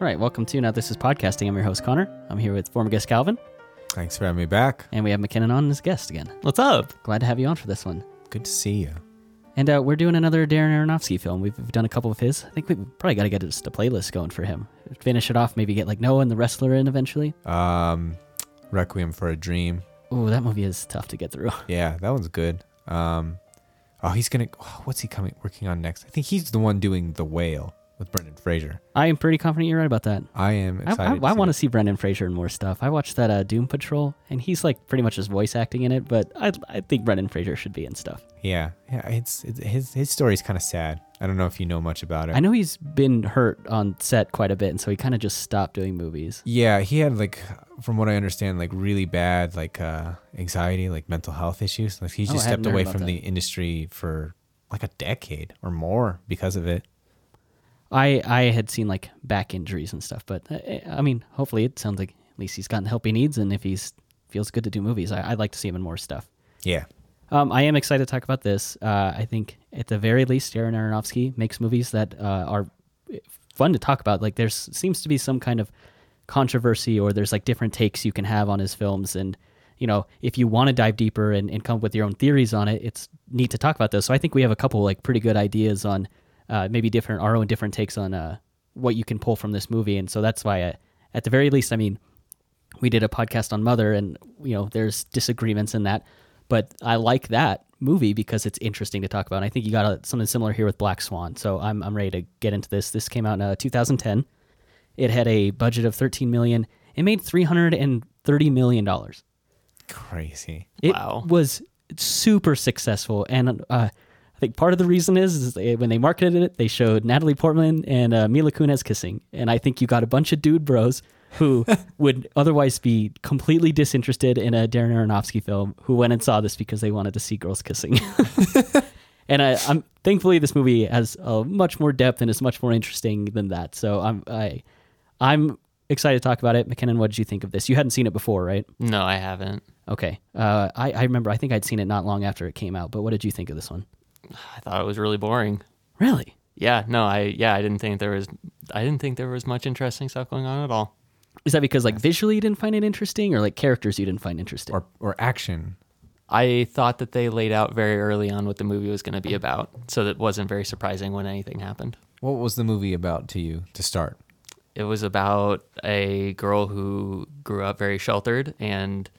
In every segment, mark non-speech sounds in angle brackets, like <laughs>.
All right, welcome to Now This Is Podcasting. I'm your host, Connor. I'm here with former guest Calvin, Thanks for having me back. and we have McKinnon on as guest again. What's up? Glad to have you on for this one. Good to see you. And uh, we're doing another Darren Aronofsky film. We've, we've done a couple of his. I think we probably got to get just a playlist going for him. Finish it off, maybe get like Noah and the Wrestler in eventually. Um, Requiem for a Dream. Oh, that movie is tough to get through. Yeah, that one's good. Um, oh, he's gonna. oh, what's he coming working on next? I think he's the one doing The Whale Brendan Fraser. I am pretty confident you're right about that. I am I, excited. I, I want to see Brendan Fraser in more stuff. I watched that uh, Doom Patrol, and he's like pretty much just voice acting in it. But I, I think Brendan Fraser should be in stuff. Yeah, yeah. It's, it's his his is kind of sad. I don't know if you know much about it. I know he's been hurt on set quite a bit, and so he kind of just stopped doing movies. Yeah, he had like, from what I understand, like really bad like uh, anxiety, like mental health issues. Like he Oh, just hadn't stepped away from that. the industry for like a decade or more because of it. I I had seen like back injuries and stuff, but uh, I mean, hopefully it sounds like at least he's gotten the help he needs, and if he's feels good to do movies, I, I'd like to see him in more stuff. Yeah, Um, I am excited to talk about this. Uh, I think at the very least, Darren Aronofsky makes movies that uh, are fun to talk about. Like there's seems to be some kind of controversy, or there's like different takes you can have on his films, and you know, if you want to dive deeper and, and come up with your own theories on it, it's neat to talk about those. So I think we have a couple like pretty good ideas on uh, maybe different our own different takes on uh, what you can pull from this movie, and so that's why, I, at the very least, I mean, we did a podcast on Mother, and you know, there's disagreements in that, but I like that movie because it's interesting to talk about. And I think you got a, something similar here with Black Swan, so I'm I'm ready to get into this. This came out in uh, 2010. It had a budget of 13 million. It made 330 million dollars. crazy. It Wow. was super successful, and uh, I think part of the reason is, is they, when they marketed it, they showed Natalie Portman and uh, Mila Kunis kissing, and I think you got a bunch of dude bros who <laughs> would otherwise be completely disinterested in a Darren Aronofsky film who went and saw this because they wanted to see girls kissing. <laughs> and I, I'm thankfully this movie has uh, much more depth and is much more interesting than that. So I'm I, I'm excited to talk about it. McKinnon, what did you think of this? You hadn't seen it before, right? No, I haven't. Okay. Uh, I, I remember, I think I'd seen it not long after it came out, but what did you think of this one? <sighs> I thought it was really boring. Really? Yeah, no, I yeah, I didn't think there was I didn't think there was much interesting stuff going on at all. Is that because, like, visually you didn't find it interesting or, like, characters you didn't find interesting? Or or action. I thought that they laid out very early on what the movie was going to be about, so that wasn't very surprising when anything happened. What was the movie about to you to start? It was about a girl who grew up very sheltered and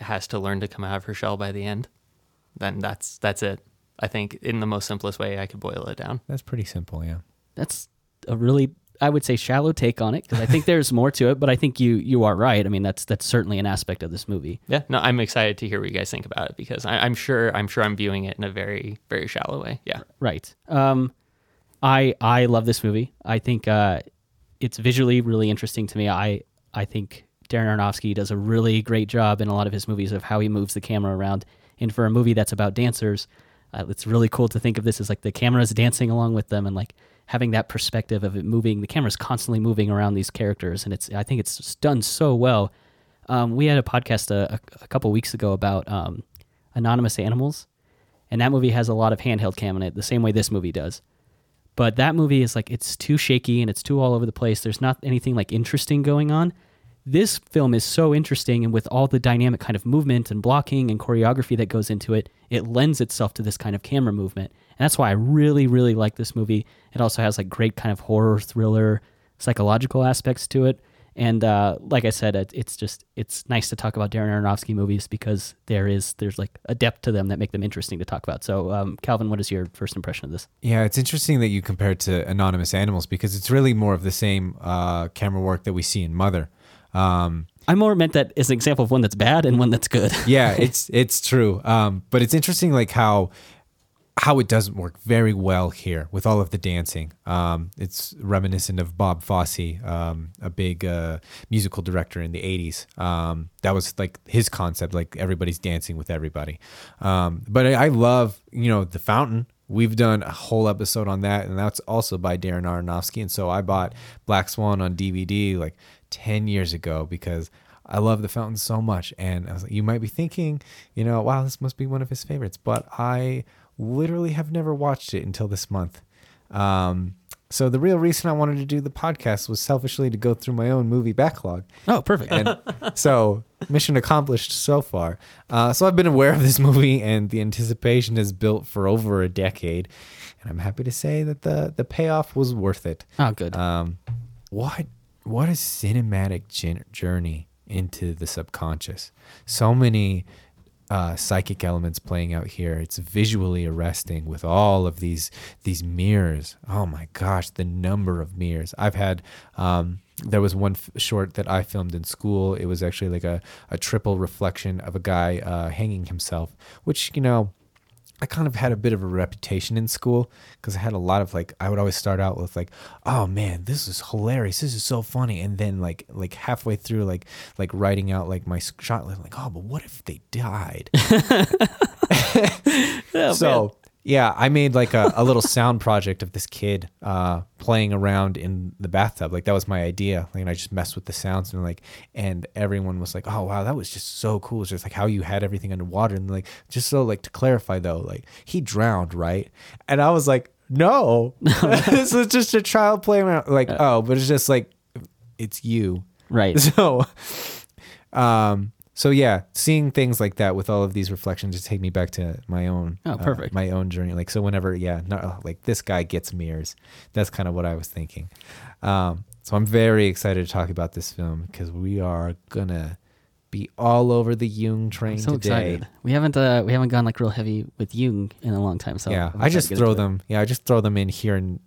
has to learn to come out of her shell by the end. Then that's that's it. I think in the most simplest way I could boil it down. That's pretty simple, yeah. That's a really, I would say, shallow take on it because I think there's more to it, but I think you you are right. I mean, that's that's certainly an aspect of this movie. Yeah, no, I'm excited to hear what you guys think about it because I, I'm sure I'm sure I'm viewing it in a very very shallow way. Yeah, Right. Um, I I love this movie. I think uh, it's visually really interesting to me. I I think Darren Aronofsky does a really great job in a lot of his movies of how he moves the camera around. And for a movie that's about dancers, uh, it's really cool to think of this as like the camera's dancing along with them and like having that perspective of it moving. The camera's constantly moving around these characters, and it's I think it's done so well. Um, we had a podcast a, a, a couple weeks ago about um, anonymous animals, and that movie has a lot of handheld cam in it, the same way this movie does. But that movie is like it's too shaky and it's too all over the place. There's not anything like interesting going on. This film is so interesting, and with all the dynamic kind of movement and blocking and choreography that goes into it, it lends itself to this kind of camera movement. And that's why I really, really like this movie. It also has like great kind of horror, thriller, psychological aspects to it. And uh, like I said, it, it's just it's nice to talk about Darren Aronofsky movies because there is there's like a depth to them that make them interesting to talk about. So, um, Calvin, what is your first impression of this? Yeah, it's interesting that you compare it to Anonymous Animals because it's really more of the same uh, camera work that we see in Mother. Um, I more meant that as an example of one that's bad and one that's good. <laughs> yeah, it's it's true. Um, but it's interesting, like how how it doesn't work very well here with all of the dancing. Um, it's reminiscent of Bob Fosse, um, a big uh, musical director in the '80s. Um, that was like his concept, like everybody's dancing with everybody. Um, but I, I love, you know, the fountain. We've done a whole episode on that, and that's also by Darren Aronofsky. And so I bought Black Swan on DVD like 10 years ago because I love the fountain so much. And I was like, you might be thinking, you know, wow, this must be one of his favorites. But I literally have never watched it until this month. Um, So the real reason I wanted to do the podcast was selfishly to go through my own movie backlog. Oh, perfect. And <laughs> so mission accomplished so far. Uh, so I've been aware of this movie and the anticipation is built for over a decade. And I'm happy to say that the, the payoff was worth it. oh, good. Um, what what a cinematic journey into the subconscious. So many uh, psychic elements playing out here. It's visually arresting with all of these these mirrors. Oh my gosh, the number of mirrors I've had. Um, there was one f- short that I filmed in school. It was actually like a, a triple reflection of a guy uh, hanging himself, which you know I kind of had a bit of a reputation in school because I had a lot of like I would always start out with like, oh man, this is hilarious, this is so funny, and then like like halfway through like like writing out like my shot like, oh, but what if they died? <laughs> Oh, so yeah, I made like a, a little sound project of this kid uh, playing around in the bathtub. Like that was my idea. Like, and I just messed with the sounds and like, and everyone was like, "Oh wow, that was just so cool." It's just like how you had everything underwater and like just so like to clarify though, like he drowned, right? And I was like, "No, <laughs> <laughs> this is just a child playing around." Like, oh, but it's just like it's you. right. <laughs> So, um, so yeah, seeing things like that with all of these reflections just take me back to my own, Oh, uh, perfect. my own journey. Like, so whenever, yeah, not, oh, like this guy gets mirrors. That's kind of what I was thinking. Um, so I'm very excited to talk about this film because we are gonna be all over the Jung train I'm so today. excited. We haven't uh, we haven't gone like real heavy with Jung in a long time. So yeah, I just throw into it. them. Yeah, I just throw them in here and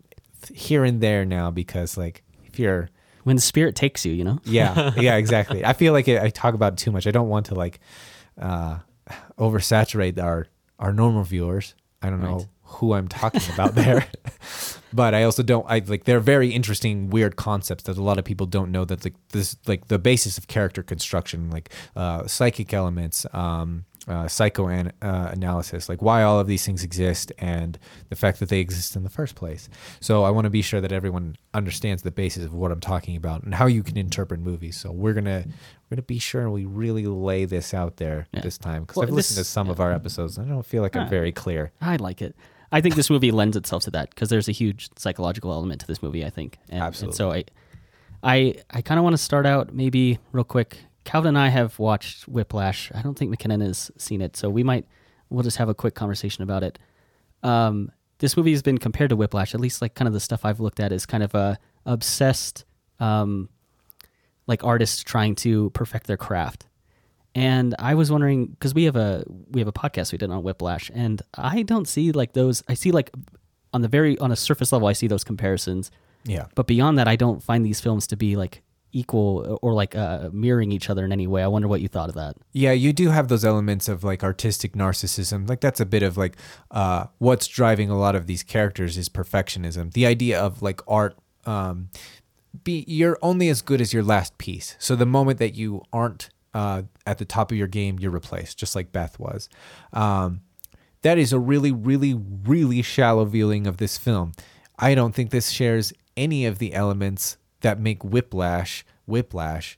here and there now because like if you're when the spirit takes you. You know. yeah yeah <laughs> exactly i feel like i talk about it too much i don't want to like uh oversaturate our our normal viewers i don't know who i'm talking about there <laughs> <laughs> but i also don't i like they're very interesting weird concepts that a lot of people don't know that like this like the basis of character construction like uh psychic elements um uh, psychoanalysis, like why all of these things exist and the fact that they exist in the first place. So I want to be sure that everyone understands the basis of what I'm talking about and how you can interpret movies. So we're gonna we're gonna be sure we really lay this out there Yeah. this time because Well, I've listened this- to some of our episodes and I don't feel like I'm very clear. I like it. I think this movie lends itself to that because there's a huge psychological element to this movie. I think, and, Absolutely. And so I, I, I kind of want to start out maybe real quick. Calvin and I have watched Whiplash. I don't think McKinnon has seen it, so we might we'll just have a quick conversation about it. Um, this movie has been compared to Whiplash. At least like kind of the stuff I've looked at is kind of a obsessed, um, like artists trying to perfect their craft. And I was wondering because we have a we have a podcast we did on Whiplash, and I don't see like those. I see like on the very on a surface level, I see those comparisons, Yeah. but beyond that, I don't find these films to be like equal or like uh, mirroring each other in any way. I wonder what you thought of that. Yeah, you do have those elements of like artistic narcissism. Like that's a bit of like uh, what's driving a lot of these characters is perfectionism. The idea of like art, um, be you're only as good as your last piece. So the moment that you aren't uh, at the top of your game, you're replaced, just like Beth was. Um, that is a really, really, really shallow viewing of this film. I don't think this shares any of the elements that make Whiplash Whiplash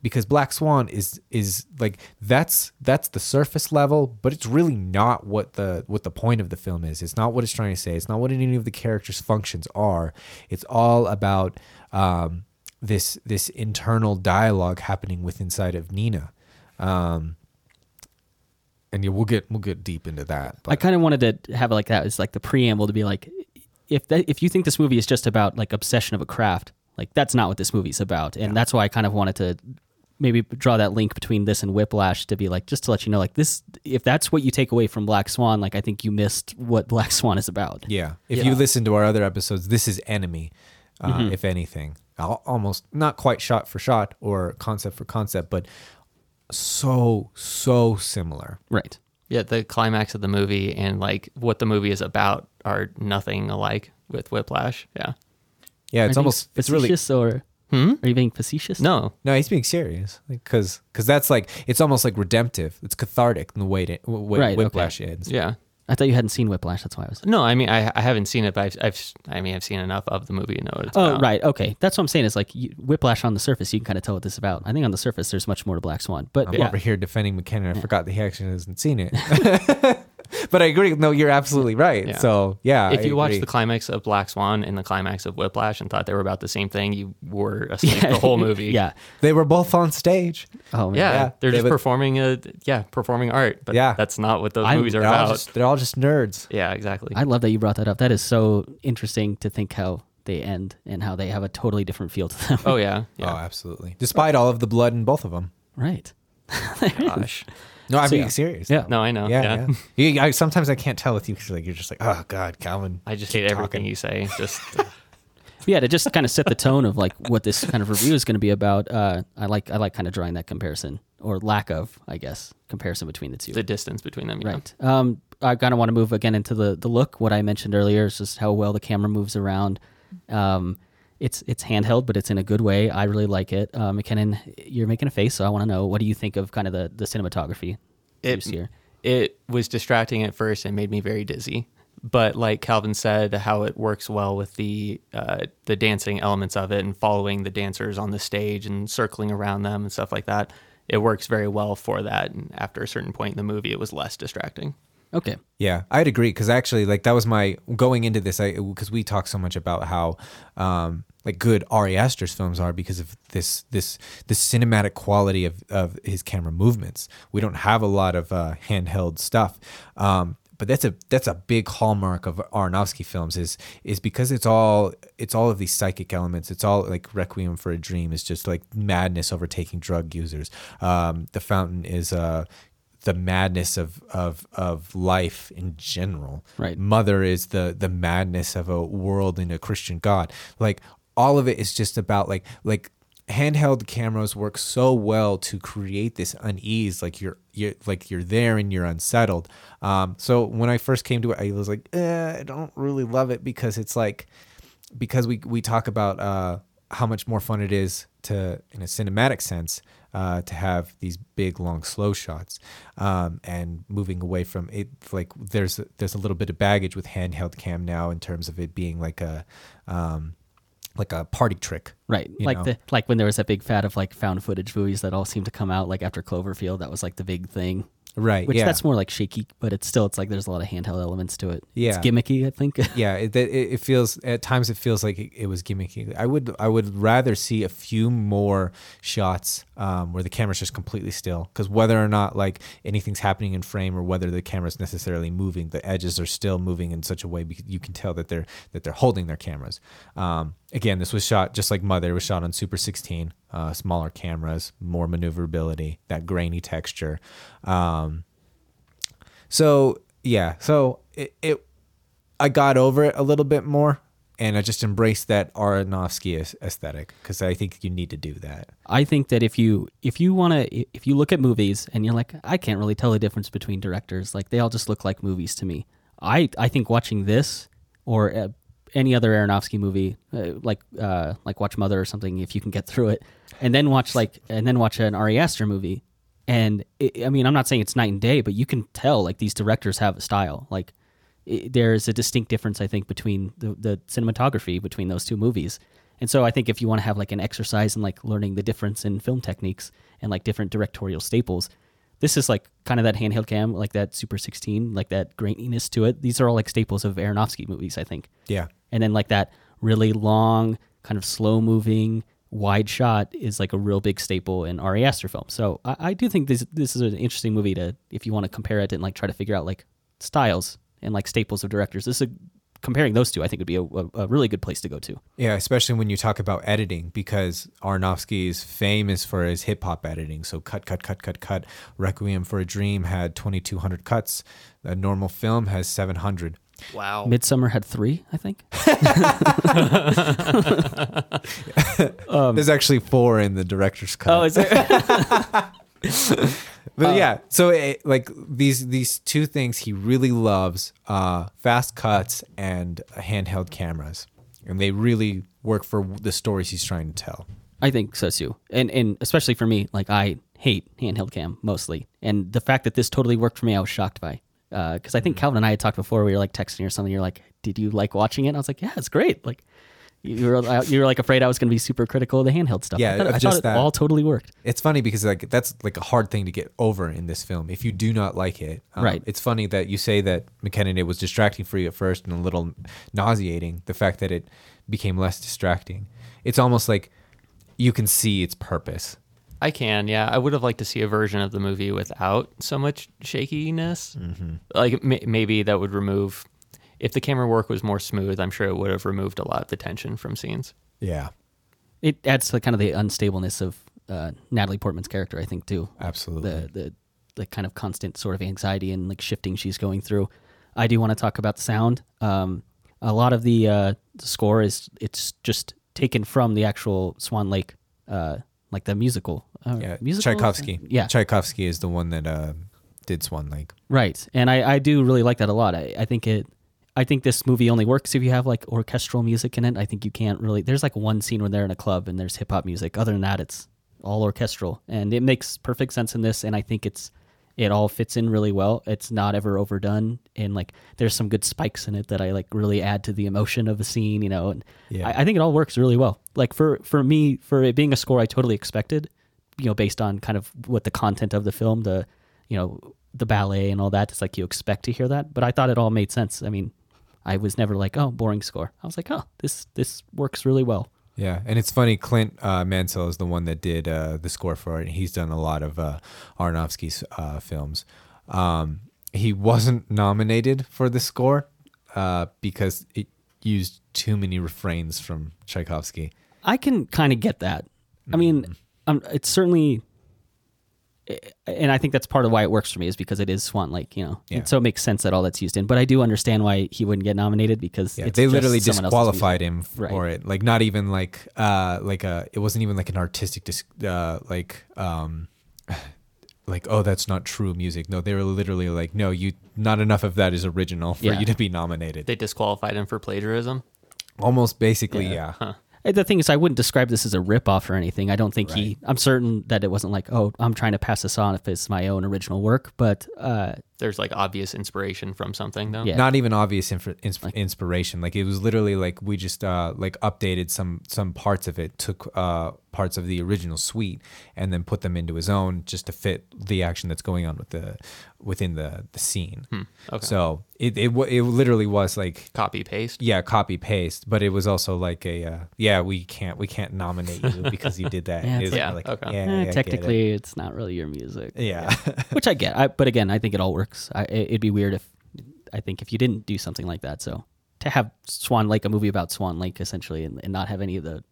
because Black Swan is is like that's that's the surface level, but it's really not what the what the point of the film is. It's not what it's trying to say. It's not what any of the characters' functions are. It's all about um, this this internal dialogue happening with inside of Nina. Um, and yeah, we'll get we'll get deep into that. I kind of wanted to have it like that as like the preamble to be like, if that, if you think this movie is just about like obsession of a craft, like that's not what this movie's about, and that's why I kind of wanted to maybe draw that link between this and Whiplash to be like just to let you know like this if that's what you take away from Black Swan, like I think you missed what <laughs> Black Swan is about. Yeah. If Yeah. you listen to our other episodes, this is enemy, uh, Mm-hmm. if anything. Al- Almost not quite shot for shot or concept for concept, but so, so similar. Right. Yeah, the climax of the movie and like what the movie is about are nothing alike with Whiplash. Yeah. Yeah, it's almost, it's really, facetious or Hmm? are you being facetious? No. no, he's being serious. Because cause that's like, it's almost like redemptive. It's cathartic in the way, it, way Right, okay. Whiplash ends. Yeah. I thought you hadn't seen Whiplash. That's why I was. No, I mean I, I haven't seen it, but I've, I've I mean I've seen enough of the movie to know what it's Oh, about. right. Okay. That's what I'm saying. Is like you, Whiplash on the surface, you can kind of tell what this is about. I think on the surface, there's much more to Black Swan. But I'm yeah, over here defending McKinnon. I forgot that he actually hasn't seen it. <laughs> <laughs> but I agree. No, you're absolutely right. Yeah. So yeah, if I you watched the climax of Black Swan and the climax of Whiplash and thought they were about the same thing, you were <laughs> asleep the whole movie. yeah. they were both on stage. Oh. Yeah, Yeah, they're they just would- performing a yeah performing art, but Yeah. that's not what those I'm- movies are They're all, about. just, they're all just nerds. yeah, exactly. I love that you brought that up. That is so interesting to think how they end and how they have a totally different feel to them. oh yeah, <laughs> yeah. Oh, absolutely. Despite all of the blood in both of them. right. <laughs> Gosh, No, I'm So, being yeah. serious. Yeah. no, I know. Yeah, Yeah, yeah. You- I, sometimes I can't tell with you because like you're just like, oh god, Calvin. I just hate everything talking." you say. <laughs> Just yeah, to just kind of set the tone of like what this kind of review is going to be about. Uh, I like I like kind of drawing that comparison or lack of, I guess, comparison between the two. the distance between them. you know? Right. Um, I kind of want to move again into the the look. What I mentioned earlier is just how well the camera moves around. Um, it's it's handheld, but it's in a good way. I really like it. Uh, McKinnon, you're making a face, so I want to know what do you think of kind of the the cinematography It- used here? it was distracting at first and made me very dizzy. But like Calvin said, how it works well with the uh, the dancing elements of it and following the dancers on the stage and circling around them and stuff like that, it works very well for that. And after a certain point in the movie, it was less distracting. Okay. Yeah, I'd agree because actually, like that was my going into this. I because we talk so much about how um, like good Ari Aster's films are because of this this this cinematic quality of of his camera movements. We don't have a lot of uh, handheld stuff. Um, but that's a that's a big hallmark of Aronofsky films is is because it's all it's all of these psychic elements. It's all like Requiem for a Dream is just like madness overtaking drug users. Um, the Fountain is uh, the madness of of of life in general. Right. Mother is the the madness of a world in a Christian God. Like all of it is just about like like handheld cameras work so well to create this unease like you're you're like you're there and you're unsettled um so when i first came to it i was like eh, i don't really love it because it's like because we we talk about uh how much more fun it is to in a cinematic sense uh, to have these big long slow shots um, and moving away from it like there's there's a little bit of baggage with handheld cam now in terms of it being like a um, like a party trick Right. like know? the like when there was that big fad of like found footage movies that all seemed to come out like after Cloverfield. That was like the big thing. Right Which yeah that's more like shaky, but it's still it's like there's a lot of handheld elements to it. Yeah. It's gimmicky, I think. <laughs> yeah it, it, it feels at times it feels like it, it was gimmicky i would i would rather see a few more shots um, where the camera's just completely still because whether or not like anything's happening in frame or whether the camera's necessarily moving the edges are still moving in such a way because you can tell that they're that they're holding their cameras um, again this was shot just like mother was shot on super 16 uh, smaller cameras more maneuverability that grainy texture um, so yeah, so it, it I got over it a little bit more, and I just embraced that Aronofsky aesthetic because I think you need to do that. I think that if you if you want to if you look at movies and you're like I can't really tell the difference between directors like they all just look like movies to me. I I think watching this or uh, any other Aronofsky movie uh, like uh, like watch Mother or something if you can get through it and then watch like and then watch an Ari Aster movie and it, I mean I'm not saying it's night and day but you can tell like these directors have a style like i there's a distinct difference I think between the, the cinematography between those two movies. And so I think if you want to have like an exercise in like learning the difference in film techniques and like different directorial staples, this is like kind of that handheld cam, like that Super 16, like that graininess to it. These are all like staples of Aronofsky movies, I think. Yeah, And then like that really long, kind of slow moving, wide shot is like a real big staple in Ari Aster films. So I, I do think this this is an interesting movie to if you want to compare it and like try to figure out like styles and like staples of directors. This is a, comparing those two, I think would be a, a, really good place to go to. yeah, especially when you talk about editing because Aronofsky is famous for his hip hop editing. So cut, cut, cut, cut, cut. Requiem for a Dream had 2,200 cuts. A normal film has 700. Wow. Midsommar had three, I think. <laughs> Um, There's actually four in the director's cut. Oh, is it? <laughs> But uh, yeah, so it, like these these two things he really loves: uh, fast cuts and handheld cameras, and they really work for the stories he's trying to tell. I think so too, and and especially for me, like I hate handheld cam mostly, and the fact that this totally worked for me, I was shocked by. Because I think Calvin and I had talked before. We were like texting or something. You're like, "Did you like watching it?" And I was like, "Yeah, it's great." Like, You were uh, you were like afraid I was going to be super critical of the handheld stuff. Yeah, I thought, I just thought it that. all totally worked. It's funny because like that's like a hard thing to get over in this film. If you do not like it, um, Right. It's funny that you say that McKinnon it was distracting for you at first and a little nauseating. The fact that it became less distracting, it's almost like you can see its purpose. I can, yeah. I would have liked to see a version of the movie without so much shakiness. Mm-hmm. Like may- maybe that would remove, if the camera work was more smooth, I'm sure it would have removed a lot of the tension from scenes. Yeah, It adds to kind of the unstableness of uh, Natalie Portman's character, I think, too. absolutely. the the the kind of constant sort of anxiety and like shifting she's going through. I do want to talk about sound. Um, a lot of the, uh, the score is it's just taken from the actual Swan Lake, uh, like the musical. Uh, yeah, musical? Tchaikovsky. Yeah, Tchaikovsky is the one that uh, did Swan Lake. right. And I, I do really like that a lot. I, I think it. I think this movie only works if you have like orchestral music in it. I think you can't really. There's like one scene where they're in a club and there's hip hop music. Other than that, it's all orchestral, and it makes perfect sense in this. And I think it's it all fits in really well. It's not ever overdone, and like there's some good spikes in it that I like really add to the emotion of the scene. You know, and Yeah. I, I think it all works really well. Like for for me, for it being a score I totally expected, you know, based on kind of what the content of the film, the you know the ballet and all that. It's like you expect to hear that, but I thought it all made sense. I mean, I was never like, oh, boring score. I was like, oh, this this works really well. Yeah, and it's funny. Clint uh, Mansell is the one that did uh, the score for it. He's done a lot of uh, Aronofsky's uh, films. Um, he wasn't nominated for the score uh, because it used too many refrains from Tchaikovsky. I can kind of get that. I mean, um, it's certainly, and I think that's part of why it works for me is because it is Swan Lake, you know. Yeah. And so it makes sense that all that's used in. But I do understand why he wouldn't get nominated because Yeah, it's they literally someone disqualified him for Right. it. Like not even like uh like a it wasn't even like an artistic dis- uh like um <sighs> like oh that's not true music. No, they were literally like no, you not enough of that is original for Yeah. you to be nominated. They disqualified him for plagiarism. Almost basically, yeah. Uh, The thing is, I wouldn't describe this as a ripoff or anything. I don't think he. I'm certain that it wasn't like, oh, I'm trying to pass this on if it's my own original work. But uh, There's like obvious inspiration from something though. Yeah. Not even obvious inf- ins- inspiration. Like it was literally like we just uh like updated some some parts of it, took uh parts of the original suite and then put them into his own just to fit the action that's going on with the within the the scene. okay. So it it wa- it literally was like Copy paste. yeah, copy paste, but it was also like a uh, yeah, we can't we can't nominate you <laughs> because you did that. Yeah, it's was like- like, Yeah, okay. yeah, eh, yeah, I it. technically, it's not really your music. yeah. <laughs> which I get. I, but again, I think it all works. I, it- it'd be weird if I think if you didn't do something like that. So to have Swan Lake, a movie about Swan Lake, essentially, and, and not have any of the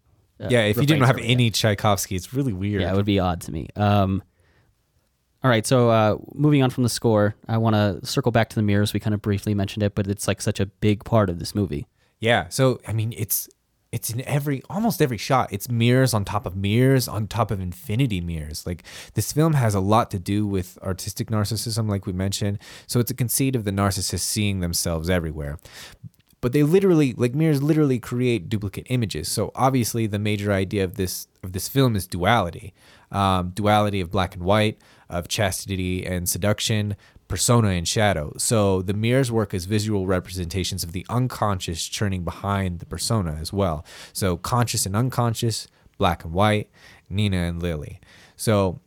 uh, yeah, if you didn't have any Tchaikovsky, it's really weird. yeah, it would be odd to me. Um, all right, so uh, moving on from the score, I want to circle back to the mirrors. We kind of briefly mentioned it, but it's like such a big part of this movie. Yeah. So I mean, it's it's in every almost every shot. It's mirrors on top of mirrors on top of infinity mirrors. Like this film has a lot to do with artistic narcissism, like we mentioned. So it's a conceit of the narcissist seeing themselves everywhere. But they literally, like mirrors, literally create duplicate images. So obviously, the major idea of this of this film is duality, um, duality of black and white, of chastity and seduction, persona and shadow. So the mirrors work as visual representations of the unconscious churning behind the persona as well. So conscious and unconscious, black and white, Nina and Lily. So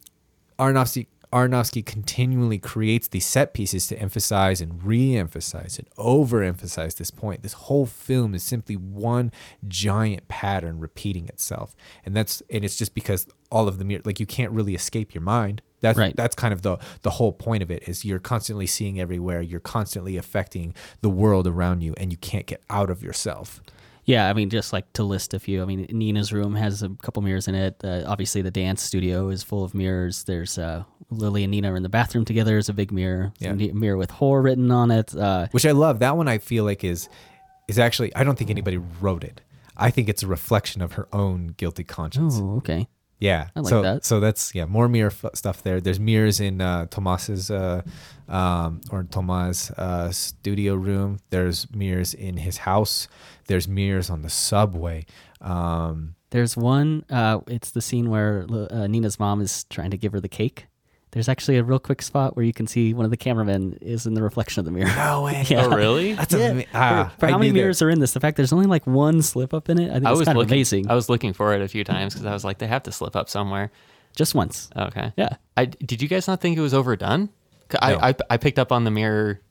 Aronofsky Aronofsky continually creates these set pieces to emphasize and re-emphasize and overemphasize this point. This whole film is simply one giant pattern repeating itself, and that's and it's just because all of the mirror, like you can't really escape your mind. That's Right. that's kind of the the whole point of it is you're constantly seeing everywhere. You're constantly affecting the world around you, and you can't get out of yourself. Yeah, I mean, just like to list a few. I mean, Nina's room has a couple mirrors in it. Uh, obviously, the dance studio is full of mirrors. There's uh, Lily and Nina are in the bathroom together. There's a big mirror. Yeah. A mirror with "whore" written on it. Uh, which I love. That one I feel like is is actually I don't think anybody wrote it. I think it's a reflection of her own guilty conscience. oh, okay. Yeah, I like so that. so that's yeah more mirror f- stuff there. There's mirrors in uh, Tomas's uh, um, or Tomas uh, studio room. There's mirrors in his house. There's mirrors on the subway. Um, There's one. Uh, it's the scene where uh, Nina's mom is trying to give her the cake. There's actually a real quick spot where you can see one of the cameramen is in the reflection of the mirror. No way. <laughs> Yeah. Oh, really? That's Yeah. ama- ah, for I how many knew that. mirrors are in this? The fact there's only like one slip up in it, I think I it's was kind of looking. amazing. I was looking for it a few times because I was like, they have to slip up somewhere. Just once. Okay. Yeah. I did you guys not think it was overdone? 'Cause I, No. I I picked up on the mirror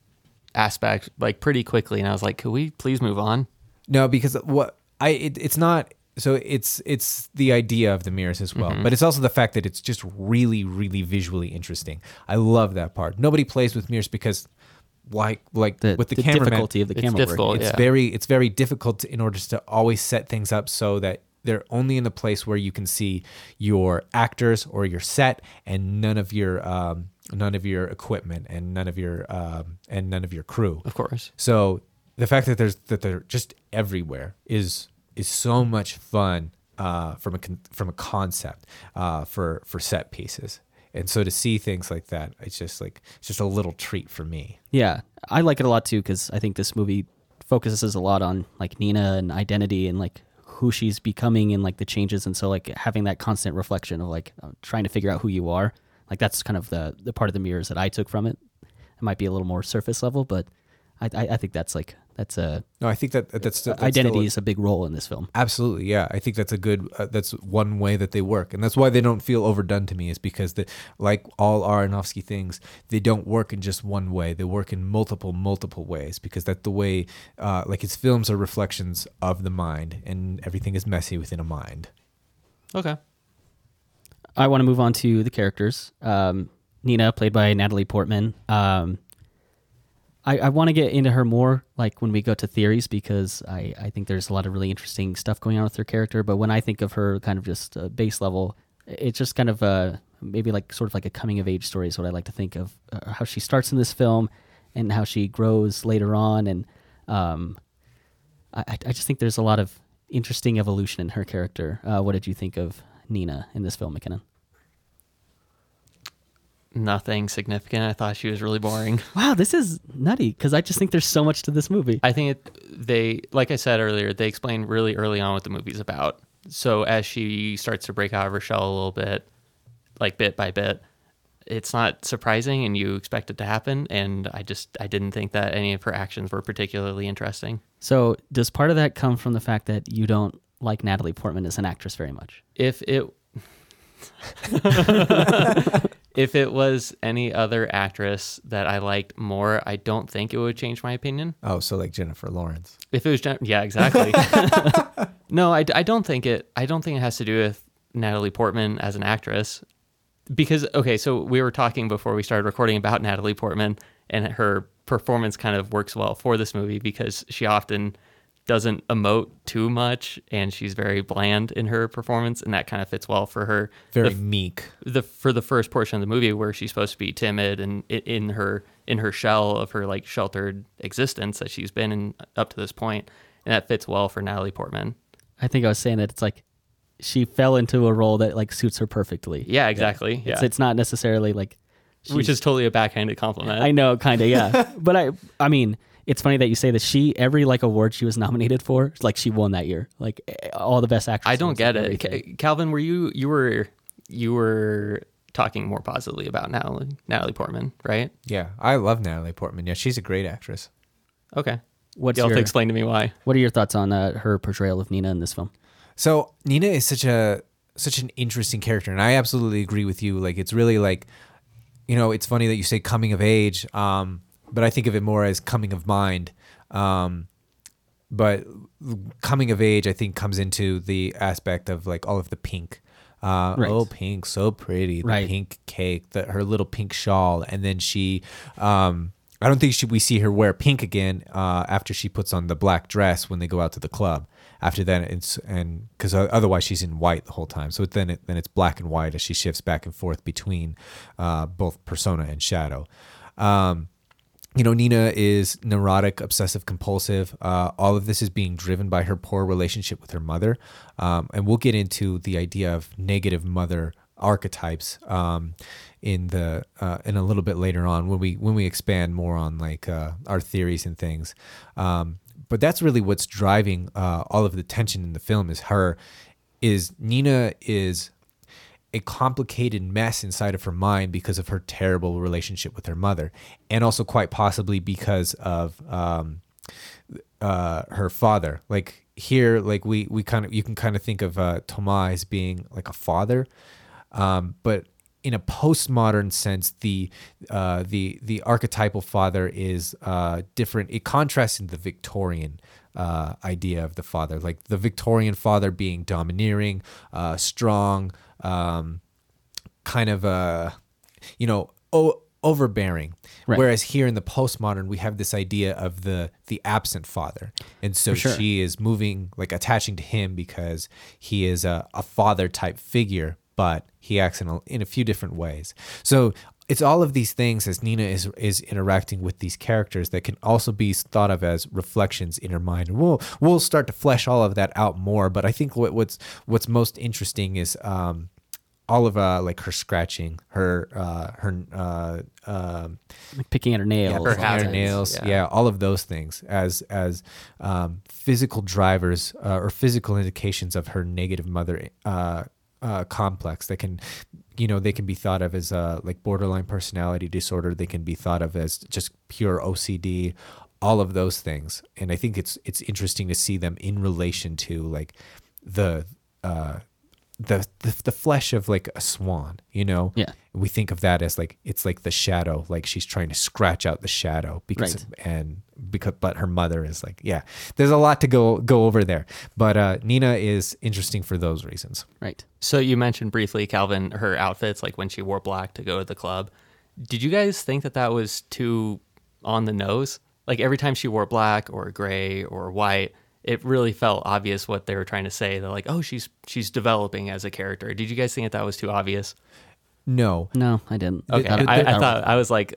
aspect like pretty quickly, and I was like, could we please move on? No, because what I it, it's not so it's it's the idea of the mirrors as well, but it's also the fact that it's just really really visually interesting. I love that part. Nobody plays with mirrors because like like The, with the, the cameraman, difficulty of the camera difficult. work. it's yeah. very it's very difficult to, in order to always set things up so that they're only in the place where you can see your actors or your set and none of your um, none of your equipment and none of your um, and none of your crew. Of course. So the fact that there's that they're just everywhere is is so much fun uh, from a from a concept uh, for for set pieces. And so to see things like that, it's just like it's just a little treat for me. Yeah, I like it a lot too because I think this movie focuses a lot on like Nina and identity and like who she's becoming and like the changes, and so like having that constant reflection of like uh, trying to figure out who you are. Like that's kind of the the part of the mirrors that I took from it. It might be a little more surface level, but I I, I think that's like that's a No, I think that that's, that's identity still- is a big role in this film. Absolutely, yeah. I think that's a good. Uh, that's one way that they work, and that's why they don't feel overdone to me. Is because the like all Aronofsky things, they don't work in just one way. They work in multiple, multiple ways because that's the way. Uh, like his films are reflections of the mind, and everything is messy within a mind. Okay. I want to move on to the characters. Um, Nina, played by Natalie Portman. Um, I, I want to get into her more, like when we go to theories, because I, I think there's a lot of really interesting stuff going on with her character. But when I think of her, kind of just uh, base level, it's just kind of uh, maybe like sort of like a coming of age story is what I like to think of. Uh, how she starts in this film, and how she grows later on, and um, I, I I just think there's a lot of interesting evolution in her character. Uh, what did you think of Nina in this film, McKinnon? Nothing significant. I thought she was really boring. <laughs> Wow, this is nutty because I just think there's so much to this movie. I think it, they, like I said earlier, they explain really early on what the movie's about. So as she starts to break out of her shell a little bit, like bit by bit, it's not surprising, and you expect it to happen. And I just, I didn't think that any of her actions were particularly interesting. So, does part of that come from the fact that you don't like Natalie Portman as an actress very much? If it, <laughs> if it was any other actress that I liked more, I don't think it would change my opinion. Oh, so like Jennifer Lawrence. If it was, Jen- yeah, exactly. <laughs> no, I, I don't think it. I don't think it has to do with Natalie Portman as an actress, because okay, so we were talking before we started recording about Natalie Portman, and her performance kind of works well for this movie because she often doesn't emote too much, and she's very bland in her performance, and that kind of fits well for her. Very The meek. the for the first portion of the movie where she's supposed to be timid and in her in her shell of her like sheltered existence that she's been in up to this point, and that fits well for Natalie Portman. I think I was saying that it's like she fell into a role that like suits her perfectly. Yeah, exactly. It's, Yeah, it's not necessarily like which is totally a backhanded compliment. I know, kind of, yeah. <laughs> but I, I mean, it's funny that you say that she every like award she was nominated for, like she won that year, like all the best actresses. I don't get it. Ca- Calvin. Were you you were you were talking more positively about Natalie Natalie Portman, right? Yeah, I love Natalie Portman. Yeah, she's a great actress. Okay. what You'll have to explain to me why. What are your thoughts on uh, her portrayal of Nina in this film? So Nina is such a such an interesting character, and I absolutely agree with you. Like it's really like, you know, it's funny that you say coming of age, um, but I think of it more as coming of mind. Um, but coming of age, I think, comes into the aspect of like all of the pink. Uh, Right. Oh, pink, so pretty. The Right. pink cake, the, her little pink shawl, and then she. Um, I don't think she, we see her wear pink again uh, after she puts on the black dress when they go out to the club. After that, it's and because otherwise she's in white the whole time. So then it, then it's black and white as she shifts back and forth between uh, both persona and shadow. Um, you know, Nina is neurotic, obsessive, compulsive. Uh, all of this is being driven by her poor relationship with her mother. Um, and we'll get into the idea of negative mother archetypes um, in the uh, in a little bit later on when we when we expand more on like uh, our theories and things. Um, but that's really what's driving uh, all of the tension in the film is her is Nina is a complicated mess inside of her mind because of her terrible relationship with her mother, and also quite possibly because of um, uh, her father. Like here, like we we kind of you can kind of think of uh, Thomas as being like a father, um, but in a postmodern sense, the uh, the the archetypal father is uh, different. It contrasts in the Victorian uh, idea of the father, like the Victorian father being domineering, uh, strong, um, kind of uh, you know, o- overbearing. Right. Whereas here in the postmodern, we have this idea of the the absent father, and so sure. she is moving like attaching to him because he is a, a father type figure, but he acts in a, in a few different ways. So it's all of these things as Nina is is interacting with these characters that can also be thought of as reflections in her mind. We'll we'll start to flesh all of that out more. But I think what, what's what's most interesting is um, all of uh, like her scratching, her uh, her uh, um, Like picking at her nails. yeah, her pulling her nails, yeah. yeah. all of those things as as um, physical drivers uh, or physical indications of her negative mother uh, uh, complex that can, you know, they can be thought of as uh, like borderline personality disorder. They can be thought of as just pure OCD, all of those things. And I think it's it's interesting to see them in relation to like the. Uh, the, the the flesh of like a swan, you know. Yeah. We think of that as like it's like the shadow, like she's trying to scratch out the shadow because Right. and because but her mother is like yeah. There's a lot to go go over there, but uh, Nina is interesting for those reasons. Right. So you mentioned briefly, Calvin, her outfits, like when she wore black to go to the club. Did you guys think that that was too on the nose? Like every time she wore black or gray or white, it really felt obvious what they were trying to say. They're like, "Oh, she's she's developing as a character." Did you guys think that that was too obvious? No, No, I didn't. Okay, I don't- I, I thought I was like,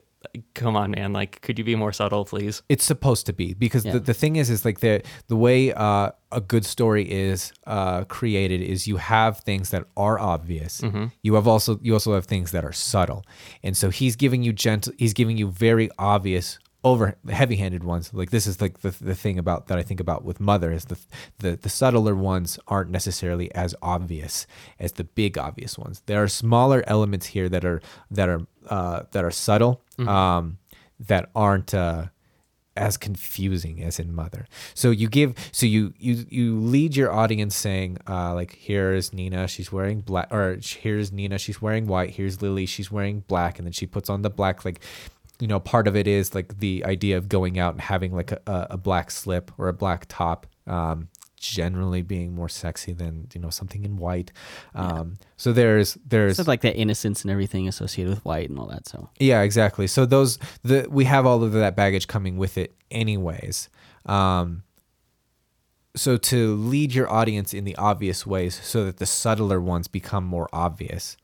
"Come on, man! Like, could you be more subtle, please?" it's supposed to be because Yeah. the, the thing is is like the the way uh, a good story is uh, created is you have things that are obvious you have also you also have things that are subtle and so he's giving you gentle he's giving you very obvious over heavy-handed ones. Like this is like the, the thing about that i think about with mother is the, the the subtler ones aren't necessarily as obvious as the big obvious ones. There are smaller elements here that are that are uh, that are subtle um, that aren't uh, as confusing as in mother. So you give so you you you lead your audience saying uh like here's nina she's wearing black or here's nina she's wearing white. Here's lily she's wearing black. And then she puts on the black like you know part of it is like the idea of going out and having like a, a black slip or a black top um generally being more sexy than you know something in white um so there's there's It's like that innocence and everything associated with white and all that. So yeah, exactly. So those the we have all of that baggage coming with it anyways. Um so to lead your audience in the obvious ways so that the subtler ones become more obvious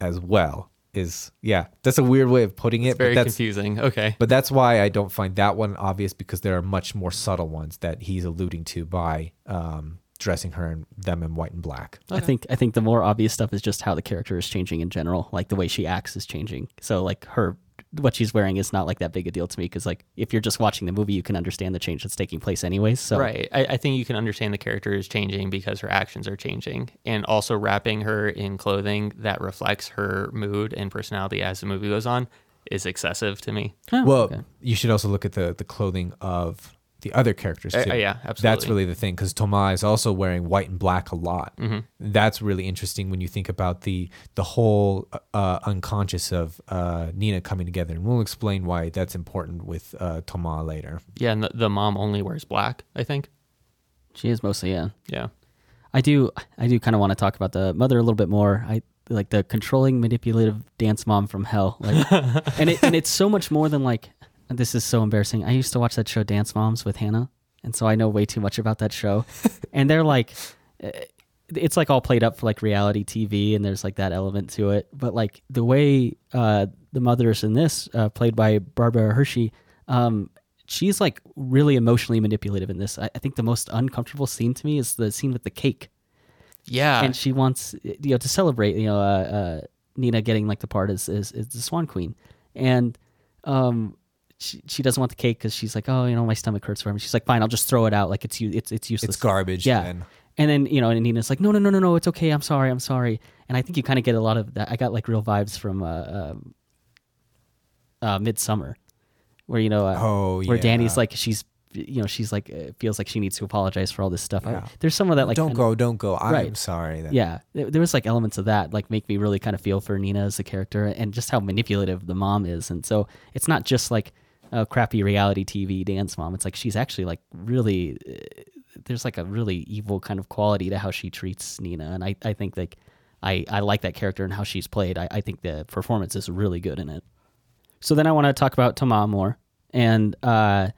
as well is yeah, that's a weird way of putting it, It's very but that's confusing. Okay. but that's why I don't find that one obvious because there are much more subtle ones that he's alluding to by um, dressing her and them in white and black. I think I think the more obvious stuff is just how the character is changing in general. Like the way she acts is changing. So like her what she's wearing is not like that big a deal to me because like if you're just watching the movie, you can understand the change that's taking place anyways. So Right. I, I think you can understand the character is changing because her actions are changing. And also wrapping her in clothing that reflects her mood and personality as the movie goes on is excessive to me. Oh, well, okay. you should also look at the the clothing of the other characters Uh, too. uh, yeah, absolutely. That's really the thing because Thomas is also wearing white and black a lot. Mm-hmm. That's really interesting when you think about the the whole uh, unconscious of uh, Nina coming together, and we'll explain why that's important with uh, Thomas later. Yeah, and the, the mom only wears black, I think. she is mostly yeah. Yeah. I do I do kind of want to talk about the mother a little bit more. I like the controlling manipulative dance mom from hell. Like <laughs> and it and it's so much more than like this is so embarrassing. I used to watch that show Dance Moms with Hannah, and so I know way too much about that show. <laughs> and they're like eh, it's like all played up for like reality TV and there's like that element to it. But like the way uh the mothers in this uh played by Barbara Hershey um she's like really emotionally manipulative in this. I, I think the most uncomfortable scene to me is the scene with the cake Yeah. and she wants you know to celebrate you know uh, uh, Nina getting like the part as is, is the Swan Queen, and um she, she doesn't want the cake because she's like oh you know my stomach hurts for him. She's like fine I'll just throw it out like it's it's it's useless. It's garbage. Yeah, then. And then you know, and Nina's like, no, no, no, no, no, it's okay. I'm sorry, I'm sorry. And I think you kind of get a lot of that. I got like real vibes from uh, um, uh, Midsummer, where you know, uh, Oh, where Danny's like she's, you know, she's like uh, feels like she needs to apologize for all this stuff. I- Yeah. there's some of that like don't go, don't go. I'm Right. sorry. That, yeah, there, there was like elements of that like make me really kind of feel for Nina as a character and just how manipulative the mom is. And so it's not just like a crappy reality TV dance mom. It's like she's actually like really uh, there's like a really evil kind of quality to how she treats Nina, and I I think like I I like that character and how she's played. I I think the performance is really good in it. So then I want to talk about Tama more, and uh,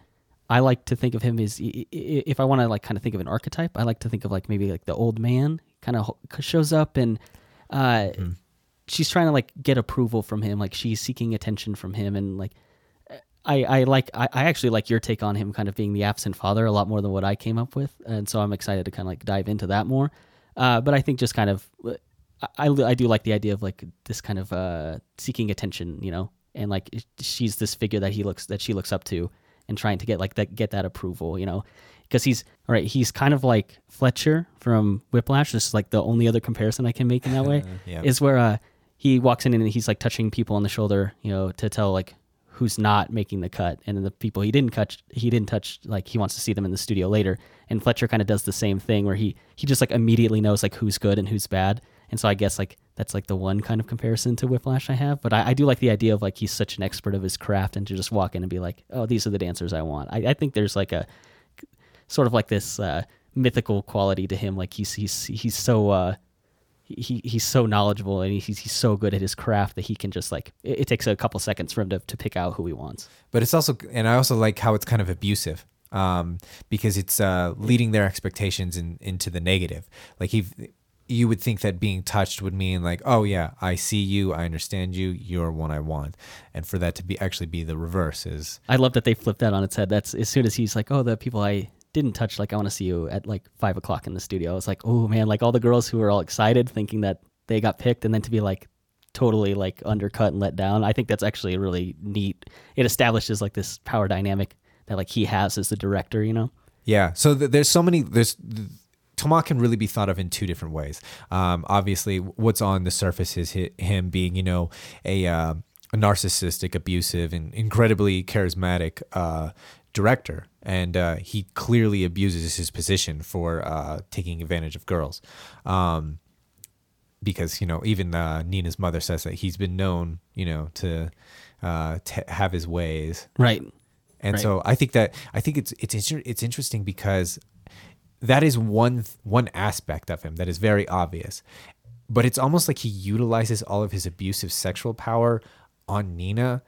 I like to think of him as if I want to like kind of think of an archetype. I like to think of like maybe like the old man kind of shows up and uh, she's trying to like get approval from him, like she's seeking attention from him, and like I, I like I, I actually like your take on him kind of being the absent father a lot more than what I came up with, and so I'm excited to kind of like dive into that more. Uh, but I think just kind of I, I I do like the idea of like this kind of uh, seeking attention, you know, and like she's this figure that he looks that she looks up to, and trying to get like that get that approval, you know, because he's all right. He's kind of like Fletcher from Whiplash. This is like the only other comparison I can make in that way. <laughs> Yeah. Is where uh, he walks in and he's like touching people on the shoulder, you know, to tell like who's not making the cut, and then the people he didn't touch, he didn't touch. Like he wants to see them in the studio later. And Fletcher kind of does the same thing where he he just like immediately knows like who's good and who's bad. And so I guess like that's like the one kind of comparison to Whiplash I have. But I, I do like the idea of like he's such an expert of his craft and to just walk in and be like, oh, these are the dancers I want. I, I think there's like a sort of like this uh, mythical quality to him. Like he's he's he's so uh, he he's so knowledgeable and he's he's so good at his craft that he can just like it, it takes a couple seconds for him to, to pick out who he wants. but it's also and i also like how it's kind of abusive um, because it's uh, leading their expectations in, into the negative like he you would think that being touched would mean like oh yeah i see you i understand you you're one i want and for that to be actually be the reverse is I love that they flipped that on its head. That's as soon as he's like, "Oh, the people I didn't touch, like I want to see you at like five o'clock in the studio." It's like, "Oh man!" Like all the girls who were all excited, thinking that they got picked, and then to be like totally like undercut and let down. I think that's actually really neat. It establishes like this power dynamic that like he has as the director. You know? Yeah. So th- there's so many. There's th- Toma can really be thought of in two different ways. Um, obviously, what's on the surface is hi- him being, you know, a, uh, a narcissistic, abusive, and incredibly charismatic uh, director, and uh, he clearly abuses his position for uh, taking advantage of girls. Um, because you know, even uh, Nina's mother says that he's been known, you know, to uh, to have his ways. Right. And Right. so I think that I think it's it's inter- it's interesting because that is one one aspect of him that is very obvious. But it's almost like he utilizes all of his abusive sexual power on Nina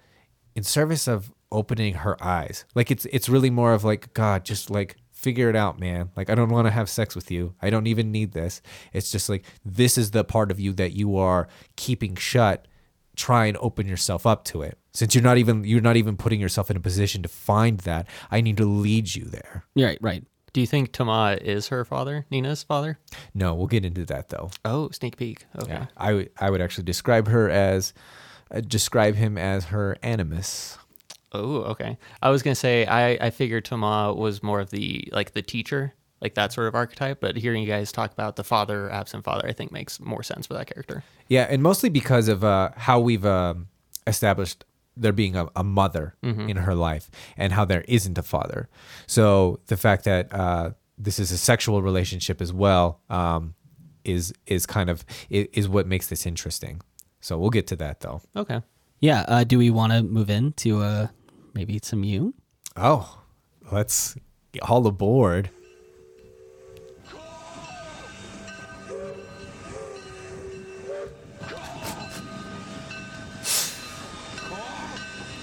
in service of opening her eyes. Like it's it's really more of like god just like figure it out man like i don't want to have sex with you i don't even need this it's just like this is the part of you that you are keeping shut try and open yourself up to it since you're not even you're not even putting yourself in a position to find that i need to lead you there Right. Right. Do you think Tama is her father, Nina's father? no we'll get into that though Oh, sneak peek. Okay. yeah i would i would actually describe her as uh, describe him as her animus Oh, okay. I was gonna say I I figured Tama was more of the like the teacher, like that sort of archetype. But hearing you guys talk about the father, absent father, I think makes more sense for that character. Yeah, and mostly because of uh, how we've um, established there being a, a mother in her life and how there isn't a father. So the fact that uh, this is a sexual relationship as well um, is is kind of is, is what makes this interesting. So we'll get to that though. Okay. Yeah. Uh, do we want to move into uh, maybe it's some you? Oh, let's get all aboard.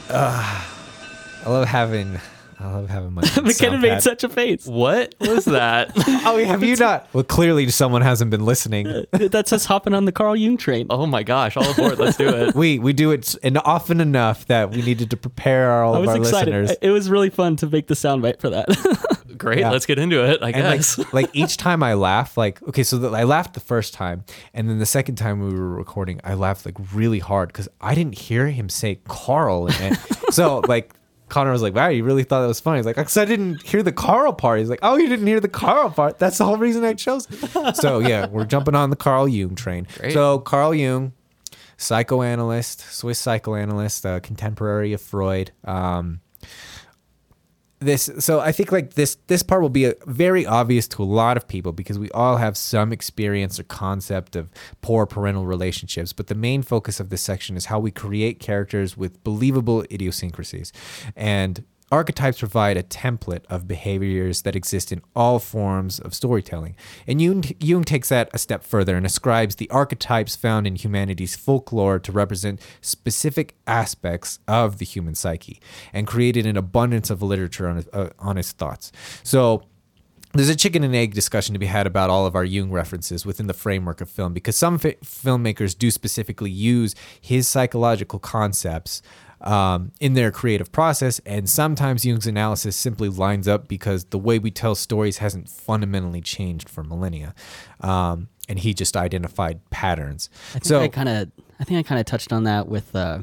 Uh, I love having I love having my <laughs> own McKinnon sound made such a face. What was that? <laughs> Oh, have you not? Well, clearly someone hasn't been listening. <laughs> That's us hopping on the Carl Jung train. oh my gosh! All aboard! Let's do it. We we do it and often enough that we needed to prepare all I of was our excited. listeners. It was really fun to make the soundbite for that. Great. Yeah. Let's get into it. I and guess. like, like each time I laugh, like okay, so the, I laughed the first time, and then the second time we were recording, I laughed like really hard because I didn't hear him say Carl, in it. so like Connor was like, "Wow, you really thought that was funny?" He's like, "Cause I didn't hear the Carl part." He's like, "Oh, you didn't hear the Carl part? That's the whole reason I chose." <laughs> so yeah, we're jumping on the Carl Jung train. Great. So Carl Jung, psychoanalyst, Swiss psychoanalyst, uh, contemporary of Freud. Um, this so i think like this this part will be a, very obvious to a lot of people because we all have some experience or concept of poor parental relationships but the main focus of this section is how we create characters with believable idiosyncrasies. And archetypes provide a template of behaviors that exist in all forms of storytelling. And jung, jung takes that a step further and ascribes the archetypes found in humanity's folklore to represent specific aspects of the human psyche and created an abundance of literature on, uh, on his thoughts. So there's a chicken and egg discussion to be had about all of our Jung references within the framework of film because some fi- filmmakers do specifically use his psychological concepts um, in their creative process, and sometimes Jung's analysis simply lines up because the way we tell stories hasn't fundamentally changed for millennia, um, and he just identified patterns. I think so I kind of, I think I kind of touched on that with uh,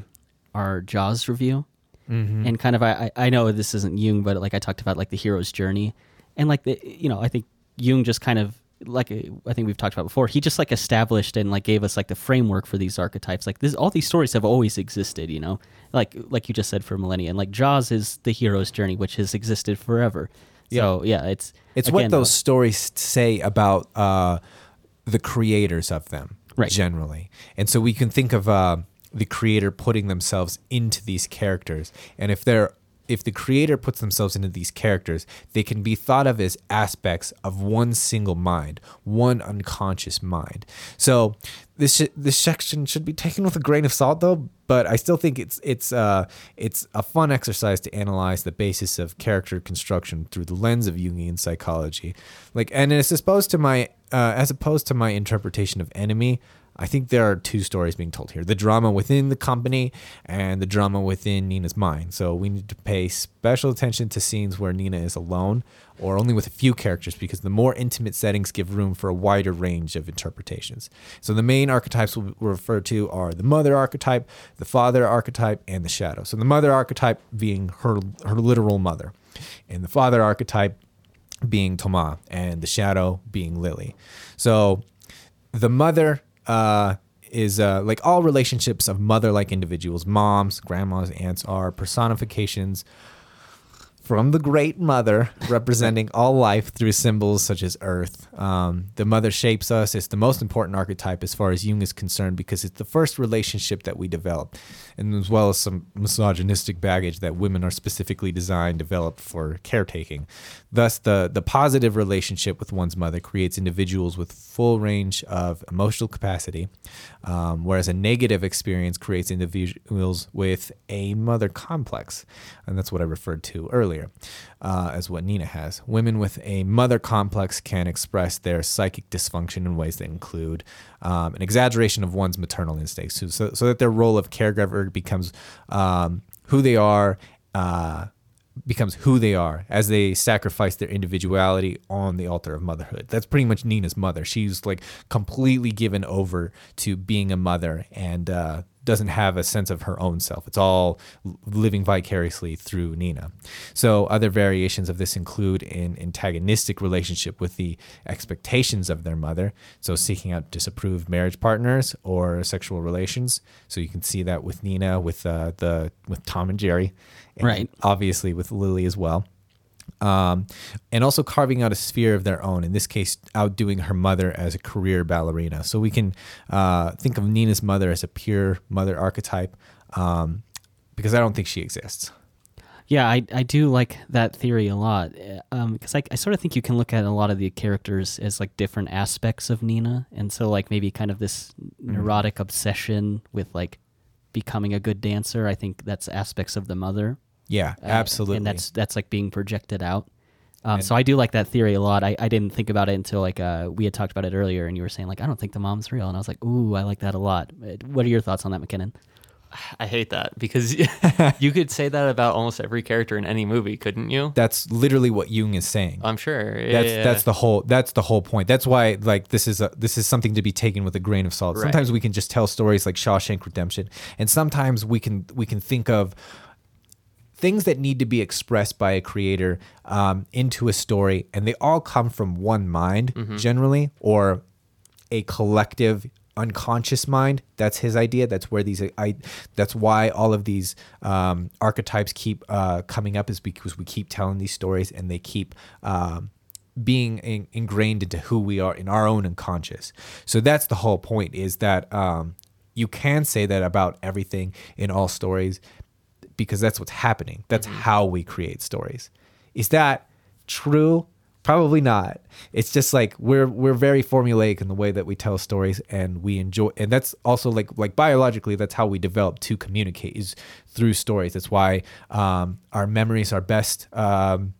our Jaws review, Mm-hmm. and kind of, I, I I know this isn't Jung, but like I talked about like the hero's journey, and like the, you know, I think Jung just kind of like uh, I think we've talked about before. He just like established and like gave us like the framework for these archetypes. Like this, all these stories have always existed, you know, like like you just said for millennia. And like Jaws is the hero's journey, which has existed forever. So yeah, it's It's what those stories say about uh, the creators of them, Right. generally. And so we can think of uh, the creator putting themselves into these characters, and if they're if the creator puts themselves into these characters, they can be thought of as aspects of one single mind, one unconscious mind. So this sh- this section should be taken with a grain of salt, though. But I still think it's it's uh it's a fun exercise to analyze the basis of character construction through the lens of Jungian psychology. Like, and as opposed to my uh, as opposed to my interpretation of enemy, I think there are two stories being told here the drama within the company and the drama within Nina's mind. So we need to pay special attention to scenes where Nina is alone or only with a few characters because the more intimate settings give room for a wider range of interpretations. So the main archetypes we'll refer to are the mother archetype, the father archetype, and the shadow. So the mother archetype being her her literal mother, and the father archetype being Thomas and the shadow being Lily. So the mother uh, is uh, like all relationships of mother like individuals, moms, grandmas, aunts are personifications from the great mother <laughs> representing all life through symbols such as earth. Um, the mother shapes us. It's the most important archetype as far as Jung is concerned because it's the first relationship that we develop, and as well as some misogynistic baggage that women are specifically designed, developed for caretaking. Thus, the, the positive relationship with one's mother creates individuals with full range of emotional capacity, um, whereas a negative experience creates individuals with a mother complex. And that's what I referred to earlier uh, as what Nina has. Women with a mother complex can express their psychic dysfunction in ways that include um, an exaggeration of one's maternal instincts, so, so, so that their role of caregiver becomes um, who they are. Uh, becomes who they are as they sacrifice their individuality on the altar of motherhood. That's pretty much Nina's mother. She's like completely given over to being a mother and uh, doesn't have a sense of her own self. It's all living vicariously through Nina. So other variations of this include an antagonistic relationship with the expectations of their mother. So seeking out disapproved marriage partners or sexual relations. So you can see that with Nina, with uh, the with Tom and Jerry, and Right. Obviously with Lily as well um, and also carving out a sphere of their own. In this case, outdoing her mother as a career ballerina. So we can uh, think of Nina's mother as a pure mother archetype, um, because I don't think she exists. Yeah, I, I do like that theory a lot because I, I sort of think you can look at a lot of the characters as like different aspects of Nina, and so like maybe kind of this neurotic obsession with like becoming a good dancer. I think that's aspects of the mother. Yeah, Uh, absolutely. and that's that's like being projected out. Um, so I do like that theory a lot. I, I didn't think about it until like uh, we had talked about it earlier, and you were saying like I don't think the mom's real, and I was like, ooh, I like that a lot. What are your thoughts on that, McKinnon? <sighs> I hate that because <laughs> you could say that about almost every character in any movie, couldn't you? that's literally what Jung is saying. I'm sure. Yeah, that's yeah, that's the whole that's the whole point. That's why like this is a this is something to be taken with a grain of salt. Right. Sometimes we can just tell stories like Shawshank Redemption, and sometimes we can we can think of things that need to be expressed by a creator um, into a story, and they all come from one mind generally, or a collective unconscious mind. That's his idea. That's where these. I. That's why all of these um, archetypes keep uh, coming up, is because we keep telling these stories, and they keep. Um, being in, ingrained into who we are in our own unconscious. So that's the whole point is that um, you can say that about everything in all stories because that's what's happening. That's how we create stories. Is that true? Probably not. It's just like we're we're very formulaic in the way that we tell stories and we enjoy and that's also like like biologically that's how we develop to communicate is through stories. That's why um, our memories are best um,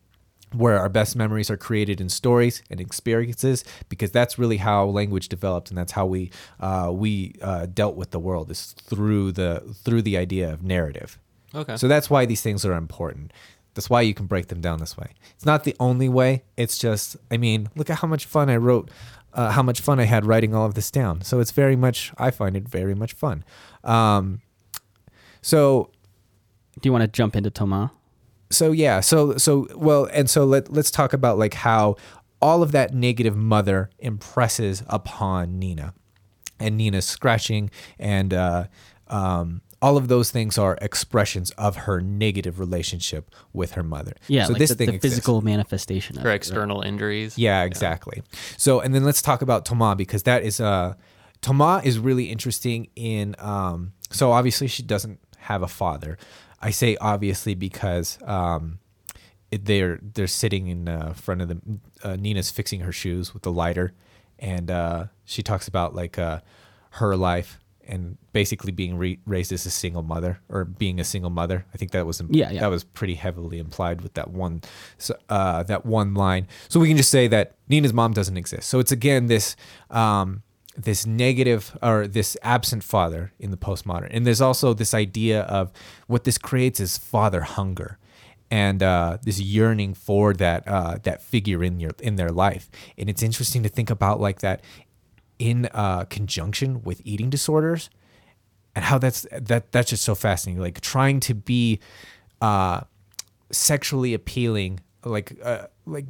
where our best memories are created in stories and experiences because that's really how language developed and that's how we uh, we uh, dealt with the world is through the through the idea of narrative Okay. so that's why these things are important. That's why you can break them down this way. It's not the only way. It's just i mean look at how much fun i wrote uh, how much fun i had writing all of this down. So it's very much i find it very much fun. Um, so Do you want to jump into Thomas? so yeah so so well and so let, let's talk about like how all of that negative mother impresses upon nina. And nina's scratching and uh, um, all of those things are expressions of her negative relationship with her mother Yeah, so like this the, thing the physical manifestation of Her it, right? external injuries. Yeah, exactly. So, and then let's talk about Toma because that is uh Toma is really interesting in um so obviously she doesn't have a father. I say obviously because um it, they're they're sitting in uh, front of the uh, Nina's fixing her shoes with the lighter and uh she talks about like uh her life and basically being re- raised as a single mother or being a single mother. I think that was Yeah, yeah. that was pretty heavily implied with that one uh, that one line. So we can just say that Nina's mom doesn't exist. So it's again this um, this negative or this absent father in the postmodern, and there's also this idea of what this creates is father hunger. And uh, this yearning for that uh, that figure in your in their life, and it's interesting to think about like that in uh, conjunction with eating disorders, and how that's that that's just so fascinating. Like trying to be uh, sexually appealing, like uh, like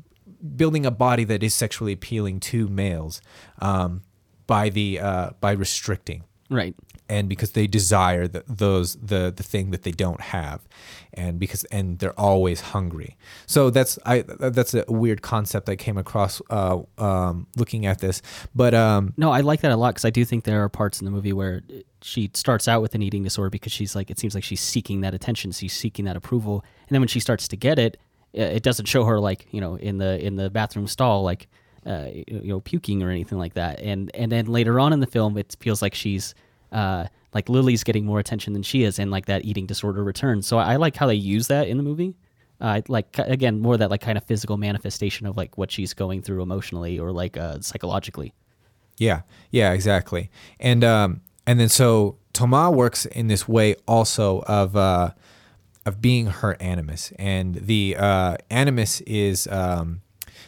building a body that is sexually appealing to males um, by the uh, by restricting Right. And because they desire the, those the the thing that they don't have. And because and they're always hungry. So that's i that's a weird concept i came across uh um looking at this. But um No, I like that a lot because I do think there are parts in the movie where she starts out with an eating disorder because she's like, it seems like she's seeking that attention, she's seeking that approval, and then when she starts to get it, it doesn't show her like you know in the in the bathroom stall like uh, you know puking or anything like that, and and then later on in the film, it feels like she's uh, like Lily's getting more attention than she is, and like that eating disorder returns. So I like how they use that in the movie. Uh, like again, more that like kind of physical manifestation of like what she's going through emotionally or like uh, psychologically. Yeah, yeah, exactly. And um, and then so Toma works in this way also of uh, of being her animus, and the uh, animus is um,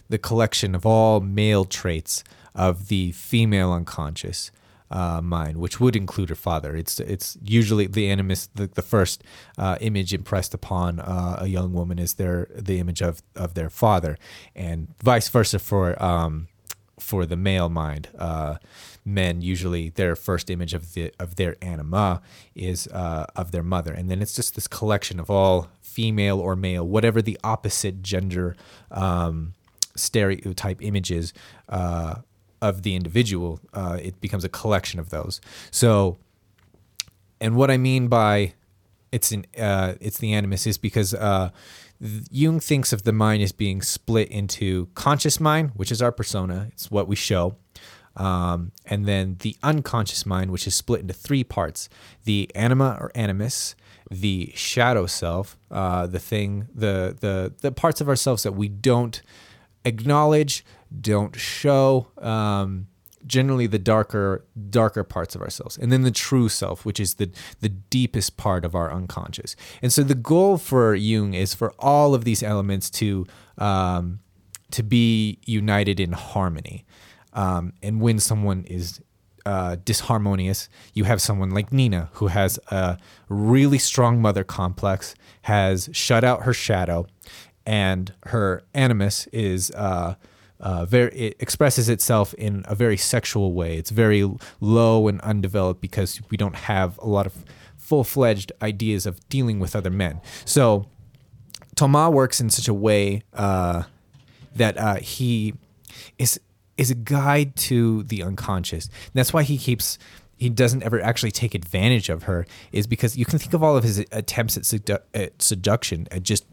the collection of all male traits of the female unconscious uh, mind, which would include her father. It's it's usually the animus, the, the first uh, image impressed upon uh, a young woman is their the image of of their father, and vice versa for um, for the male mind. Uh, men usually their first image of the of their anima is uh, of their mother, and then it's just this collection of all female or male, whatever the opposite gender um, stereotype images uh, of the individual. Uh, it becomes a collection of those. So, and what I mean by it's an uh, it's the animus is because uh, Jung thinks of the mind as being split into conscious mind, which is our persona, it's what we show, um, and then the unconscious mind, which is split into three parts: the anima or animus, the shadow self, uh, the thing, the the the parts of ourselves that we don't acknowledge, don't show. Um, generally the darker darker parts of ourselves and then the true self which is the the deepest part of our unconscious and so the goal for jung is for all of these elements to um, to be united in harmony um, and when someone is uh, disharmonious. You have someone like Nina who has a really strong mother complex, has shut out her shadow, and her animus is uh, uh, very it expresses itself in a very sexual way. It's very low and undeveloped because we don't have a lot of full fledged ideas of dealing with other men. So Thomas works in such a way uh, that uh, he is is a guide to the unconscious. And that's why he keeps he doesn't ever actually take advantage of her is because you can think of all of his attempts at, sedu- at seduction at just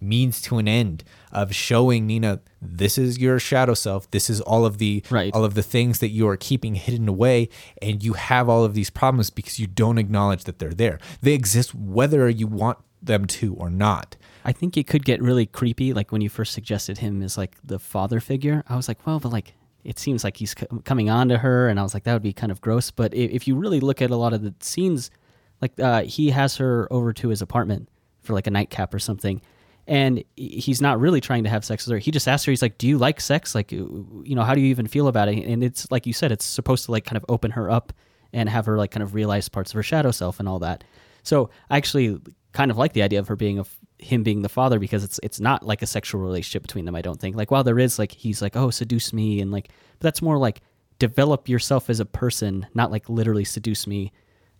means to an end of showing Nina this is your shadow self this is all of the Right. all of the things that you are keeping hidden away and you have all of these problems because you don't acknowledge that they're there they exist whether you want them to or not I think it could get really creepy. Like when you first suggested him as like the father figure, I was like, well, but like it seems like he's co- coming on to her, and I was like, that would be kind of gross. But if, if you really look at a lot of the scenes, like uh, he has her over to his apartment for like a nightcap or something, and he's not really trying to have sex with her. He just asks her, he's like, "Do you like sex? Like, uh, you know, how do you even feel about it?" And it's like you said, it's supposed to like kind of open her up and have her like kind of realize parts of her shadow self and all that. So I actually kind of like the idea of her being a him being the father because it's it's not like a sexual relationship between them. I don't think like while there is like he's like oh seduce me and like but that's more like develop yourself as a person, not like literally seduce me.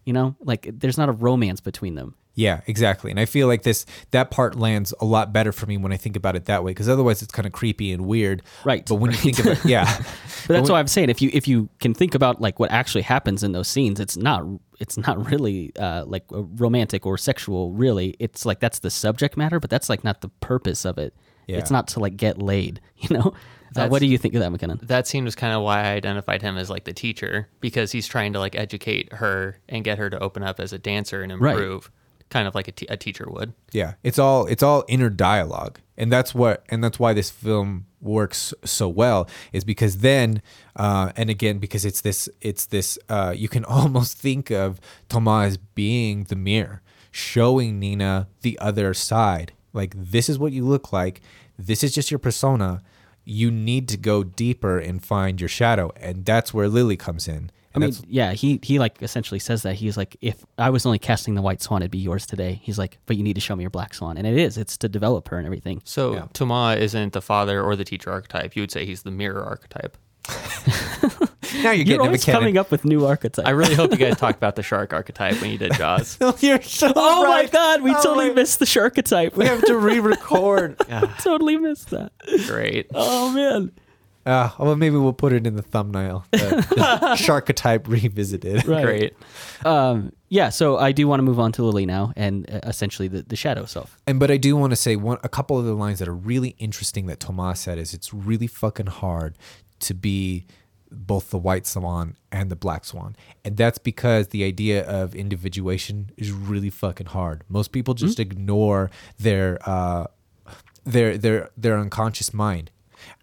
You know, like there's not a romance between them. Yeah, exactly. And I feel like this that part lands a lot better for me when I think about it that way because otherwise it's kind of creepy and weird. Right, But when you think of <laughs> it, yeah. But that's why I'm saying if you if you can think about like what actually happens in those scenes, it's not it's not really uh, like romantic or sexual. Really, it's like that's the subject matter, but that's like not the purpose of it. Yeah. It's not to like get laid. <laughs> You know. Uh, what do you think of that, McKinnon? that scene was kind of why I identified him as like the teacher because he's trying to like educate her and get her to open up as a dancer and Right. improve, kind of like a, teacher would. Yeah, it's all it's all inner dialogue, and that's what and that's why this film works so well is because then uh, and again because it's this it's this uh, you can <laughs> almost think of Thomas as being the mirror, showing Nina the other side. Like this is what you look like. This is just your persona. You need to go deeper and find your shadow, and that's where Lily comes in. I mean, yeah, he he like essentially says that he's like, if I was only casting the white swan, it'd be yours today. He's like, but you need to show me your black swan, and it is. It's to develop her and everything. So Yeah. Toma isn't the father or the teacher archetype. You would say he's the mirror archetype. Now you're You're getting always coming up with new archetypes. I really hope you guys talked about the shark archetype when you did Jaws. <laughs> you're so oh my god, we Oh totally my- missed the shark archetype. We have to re-record. <laughs> totally missed that. Great. Oh man. Uh, well, maybe we'll put it in the thumbnail. The, the <laughs> Sharkotype revisited. Right. Great. Um, yeah, so I do want to move on to Lily now, and uh, essentially the, the shadow self. And but I do want to say one a couple of the lines that are really interesting that Tomas said is it's really fucking hard to be both the white swan and the black swan. And that's because the idea of individuation is really fucking hard. Most people just ignore their uh their their their unconscious mind.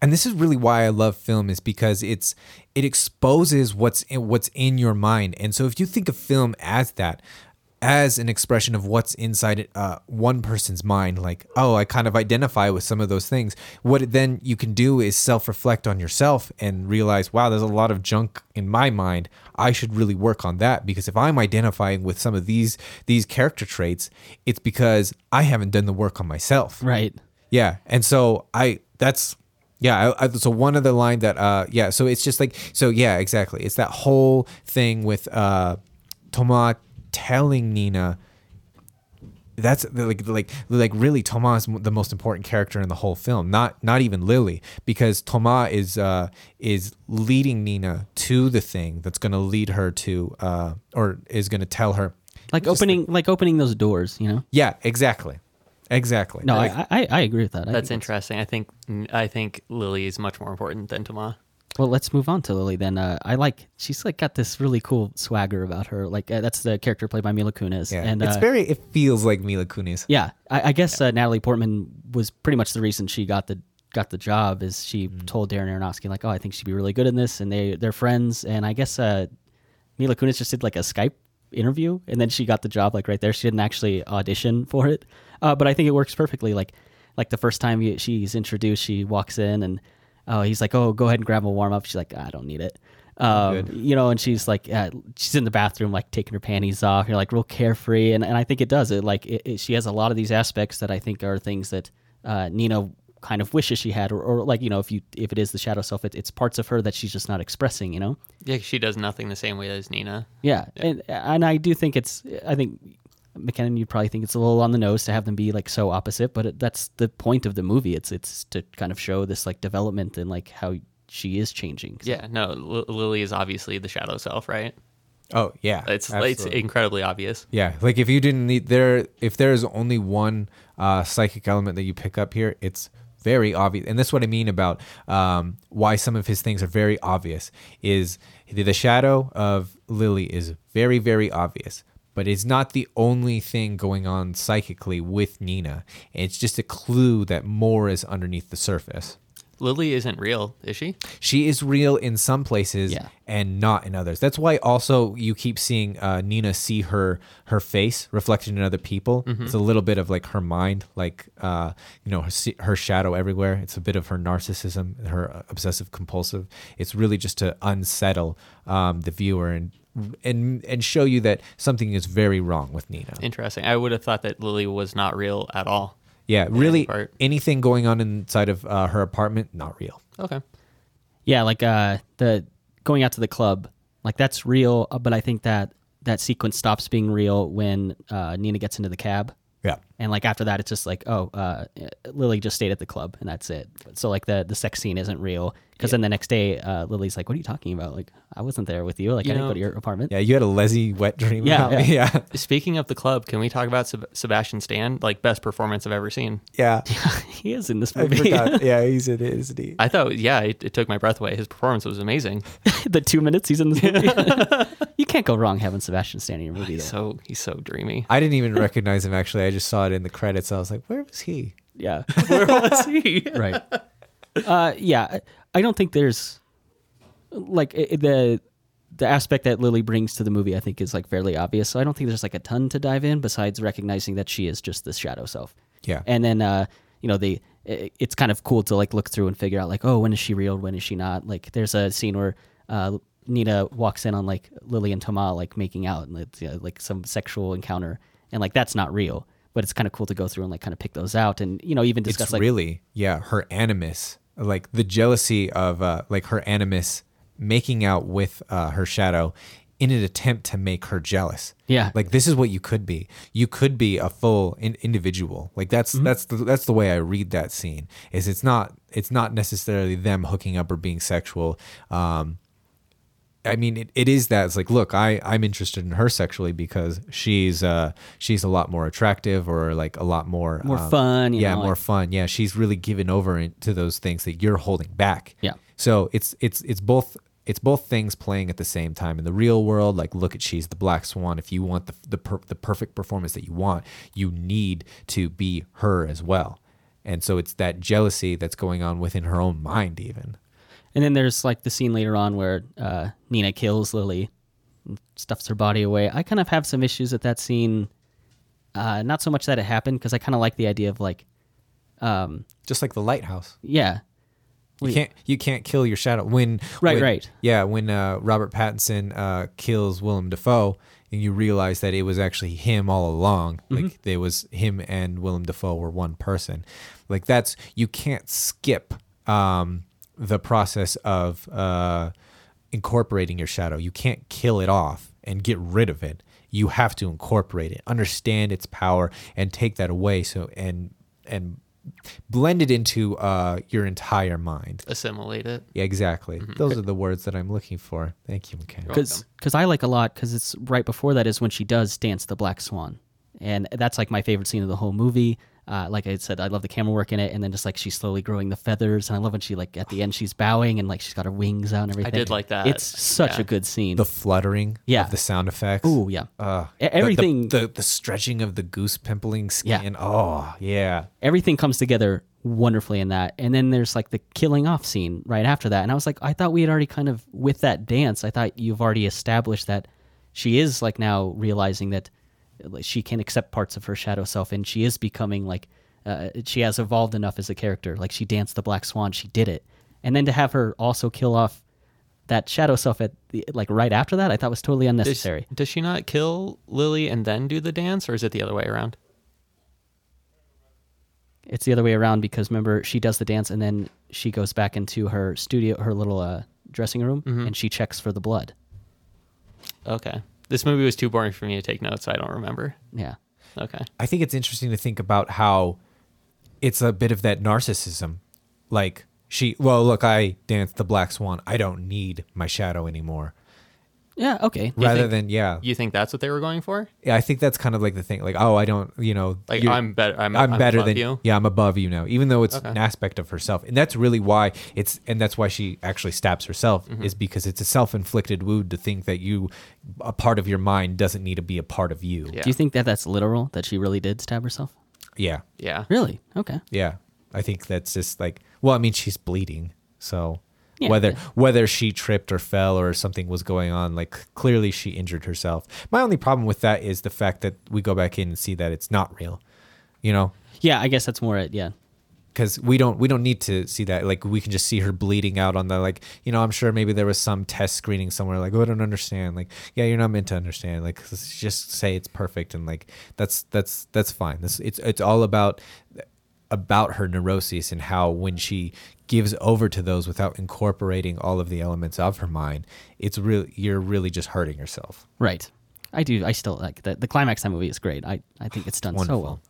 And this is really why I love film is because it's it exposes what's in, what's in your mind. And so if you think of film as that, as an expression of what's inside uh, one person's mind, like oh, I kind of identify with some of those things. What then you can do is self-reflect on yourself and realize, wow, there's a lot of junk in my mind. I should really work on that because if I'm identifying with some of these these character traits, it's because I haven't done the work on myself. Right. Yeah, and so I that's yeah. I, I, so one other line that uh yeah. So it's just like so yeah exactly. It's that whole thing with uh Thomas telling Nina. That's like like like really Thomas is the most important character in the whole film. Not not even Lily because Thomas is uh is leading Nina to the thing that's going to lead her to uh or is going to tell her Like Just opening, like, opening those doors. You know. yeah exactly exactly No, Like- I, I I agree with that. I That's think interesting. I think I think Lily is much more important than Toma. Well, let's move on to Lily then. Uh, I like she's like got this really cool swagger about her. Like uh, that's the character played by Mila Kunis. yeah and it's uh, very it feels like Mila Kunis. Yeah, I, I guess uh, Natalie Portman was pretty much the reason she got the got the job. Is she Mm. told Darren Aronofsky like, oh, I think she'd be really good in this, and they they're friends. And I guess uh, Mila Kunis just did like a Skype interview, and then she got the job like right there. She didn't actually audition for it, uh, but I think it works perfectly. Like like the first time she's introduced, she walks in and oh, he's like, oh, go ahead and grab a warm up. She's like, I don't need it. Um, you know, and she's like, uh, she's in the bathroom, like taking her panties off. You're like real carefree, and, and I think it does it. Like it, it, she has a lot of these aspects that I think are things that uh, Nina kind of wishes she had, or, or like you know, if you if it is the shadow self, it, it's parts of her that she's just not expressing. You know. Yeah, she does nothing the same way as Nina. Yeah, and and I do think it's. I think McKinnon, you'd probably think it's a little on the nose to have them be like so opposite, but it, that's the point of the movie. It's it's to kind of show this like development and like how she is changing. Yeah, no, L- Lily is obviously the shadow self, right? Oh yeah, It's it's incredibly obvious. Yeah, like if you didn't need there, if there is only one uh, psychic element that you pick up here, it's very obvious. And that's what I mean about um, why some of his things are very obvious. Is the, the shadow of Lily is very very obvious, but it's not the only thing going on psychically with Nina. It's just a clue that more is underneath the surface. Lily isn't real, is she? She is real in some places Yeah. and not in others. That's why also you keep seeing uh, Nina see her her face reflected in other people. It's a little bit of like her mind, like uh, you know her, her shadow everywhere. It's a bit of her narcissism, her obsessive compulsive. It's really just to unsettle um, the viewer and and and show you that something is very wrong with Nina. Interesting. I would have thought that Lily was not real at all. Yeah, really, part. anything going on inside of uh, her apartment, not real. Okay. Yeah, like uh the going out to the club, like that's real, uh, but I think that that sequence stops being real when uh, Nina gets into the cab. Yeah. And like after that, it's just like, oh, uh, Lily just stayed at the club, and that's it. So like the the sex scene isn't real because then the next day, uh, Lily's like, "What are you talking about? Like I wasn't there with you. Like You I didn't know- go to your apartment." Yeah, you had a Leslie wet dream. Yeah, about me. <laughs> yeah, Speaking of the club, can we talk about Seb- Sebastian Stan? Like best performance I've ever seen. yeah. <laughs> he is in this movie. <laughs> Yeah, he's in it, isn't he? I thought, yeah, it, it took my breath away. His performance was amazing. the two minutes he's in this movie, you can't go wrong having Sebastian Stan in your movie. He's Though. so he's so dreamy. I didn't even recognize him. Actually, I just saw it in the credits. I was like, "Where was he?" Yeah. <laughs> Where was he? right. Uh, yeah, I- don't think there's like the the aspect that Lily brings to the movie. I think is like fairly obvious. So I don't think there's like a ton to dive in besides recognizing that she is just this shadow self. Yeah. And then uh, you know the i- it's kind of cool to like look through and figure out like oh when is she real when is she not like there's a scene where uh, Nina walks in on like Lily and Tomal like making out and it's uh, like some sexual encounter and like that's not real but it's kind of cool to go through and like kind of pick those out and you know even discuss it's like really yeah her animus like the jealousy of uh like her animus making out with uh her shadow in an attempt to make her jealous. Yeah. like this is what you could be. You could be a full in- individual. Like that's that's the that's the way i read that scene is it's not it's not necessarily them hooking up or being sexual um I mean, it, it is that it's like, look, I I'm interested in her sexually because she's uh she's a lot more attractive or like a lot more More um, fun, yeah, know, more like- fun. Yeah, she's really given over to those things that you're holding back. Yeah. So it's it's it's both it's both things playing at the same time in the real world. Like, look at she's the black swan. If you want the the per, the perfect performance that you want, you need to be her as well. And so it's that jealousy that's going on within her own mind, even. And then there's like the scene later on where uh, Nina kills Lily, and stuffs her body away. I kind of have some issues with that scene. Uh, not so much that it happened because I kind of like the idea of like, um, Just like the lighthouse. yeah, You can't you can't kill your shadow when Right, when- right. yeah when uh, Robert Pattinson uh, kills Willem Dafoe and you realize that it was actually him all along Mm-hmm. like there was him and Willem Dafoe were one person like that's you can't skip um, the process of uh, incorporating your shadow you can't kill it off and get rid of it you have to incorporate it understand its power and take that away so and and blend it into uh, your entire mind Assimilate it. yeah, exactly. Those are the words that I'm looking for. Thank you, McKinnon. Because because I like a lot because it's right before that is when she does dance the black swan, and that's like my favorite scene of the whole movie. Uh, like I said, I love the camera work in it, and then just like she's slowly growing the feathers, and I love when she like at the end she's bowing and like she's got her wings out and everything. I did like that. It's such Yeah. a good scene. The fluttering Yeah. of the sound effects. Ooh, yeah. Uh, E- the- the- everything- The, the, stretching of the goose pimpling Yeah. skin. Oh, yeah. everything comes together wonderfully in that. And then there's like the killing off scene right after that. And I was like, I thought we had already kind of with that dance, I thought you've already established that she is like now realizing that like, she can accept parts of her shadow self and she is becoming like uh, she has evolved enough as a character. Like she danced the black swan, she did it. And then to have her also kill off that shadow self at the, like right after that, I thought was totally unnecessary. does she not kill Lily and then do the dance, or is it the other way around? It's the other way around because remember she does the dance and then she goes back into her studio, her little uh, dressing room, Mhm. and she checks for the blood. Okay. This movie was too boring for me to take notes, so I don't remember. Yeah. Okay. I think it's interesting to think about how it's a bit of that narcissism. Like she, well, look, I danced the black swan. I don't need my shadow anymore. Yeah. Okay. You Rather think- than yeah, You think that's what they were going for? yeah. I think that's kind of like the thing. Like, oh, I don't, you know, Like you're- I'm better. I'm, I'm, better above than you. Yeah, I'm above you now. Even though it's Okay. an aspect of herself, and that's really why it's, and that's why she actually stabs herself Mm-hmm. is because it's a self-inflicted wound to think that you, a part of your mind, doesn't need to be a part of you. Yeah. Do you think that that's literal? That she really did stab herself? Yeah, Yeah. Really? Okay. yeah. I think that's just like, well, I mean, she's bleeding, so Yeah, whether whether she tripped or fell or something was going on, like clearly she injured herself. My only problem with that is the fact that we go back in and see that it's not real. You know, Yeah. I guess that's more it. Yeah. because we don't we don't need to see that like we can just see her bleeding out on the like you know i'm sure maybe there was some test screening somewhere like oh i don't understand like yeah you're not meant to understand like just say it's perfect and like that's that's that's fine this it's it's all about about her neuroses and how when she gives over to those without incorporating all of the elements of her mind it's really you're really just hurting yourself Right. I do. I still like the the climax of that movie is great. I, I think it's done so well.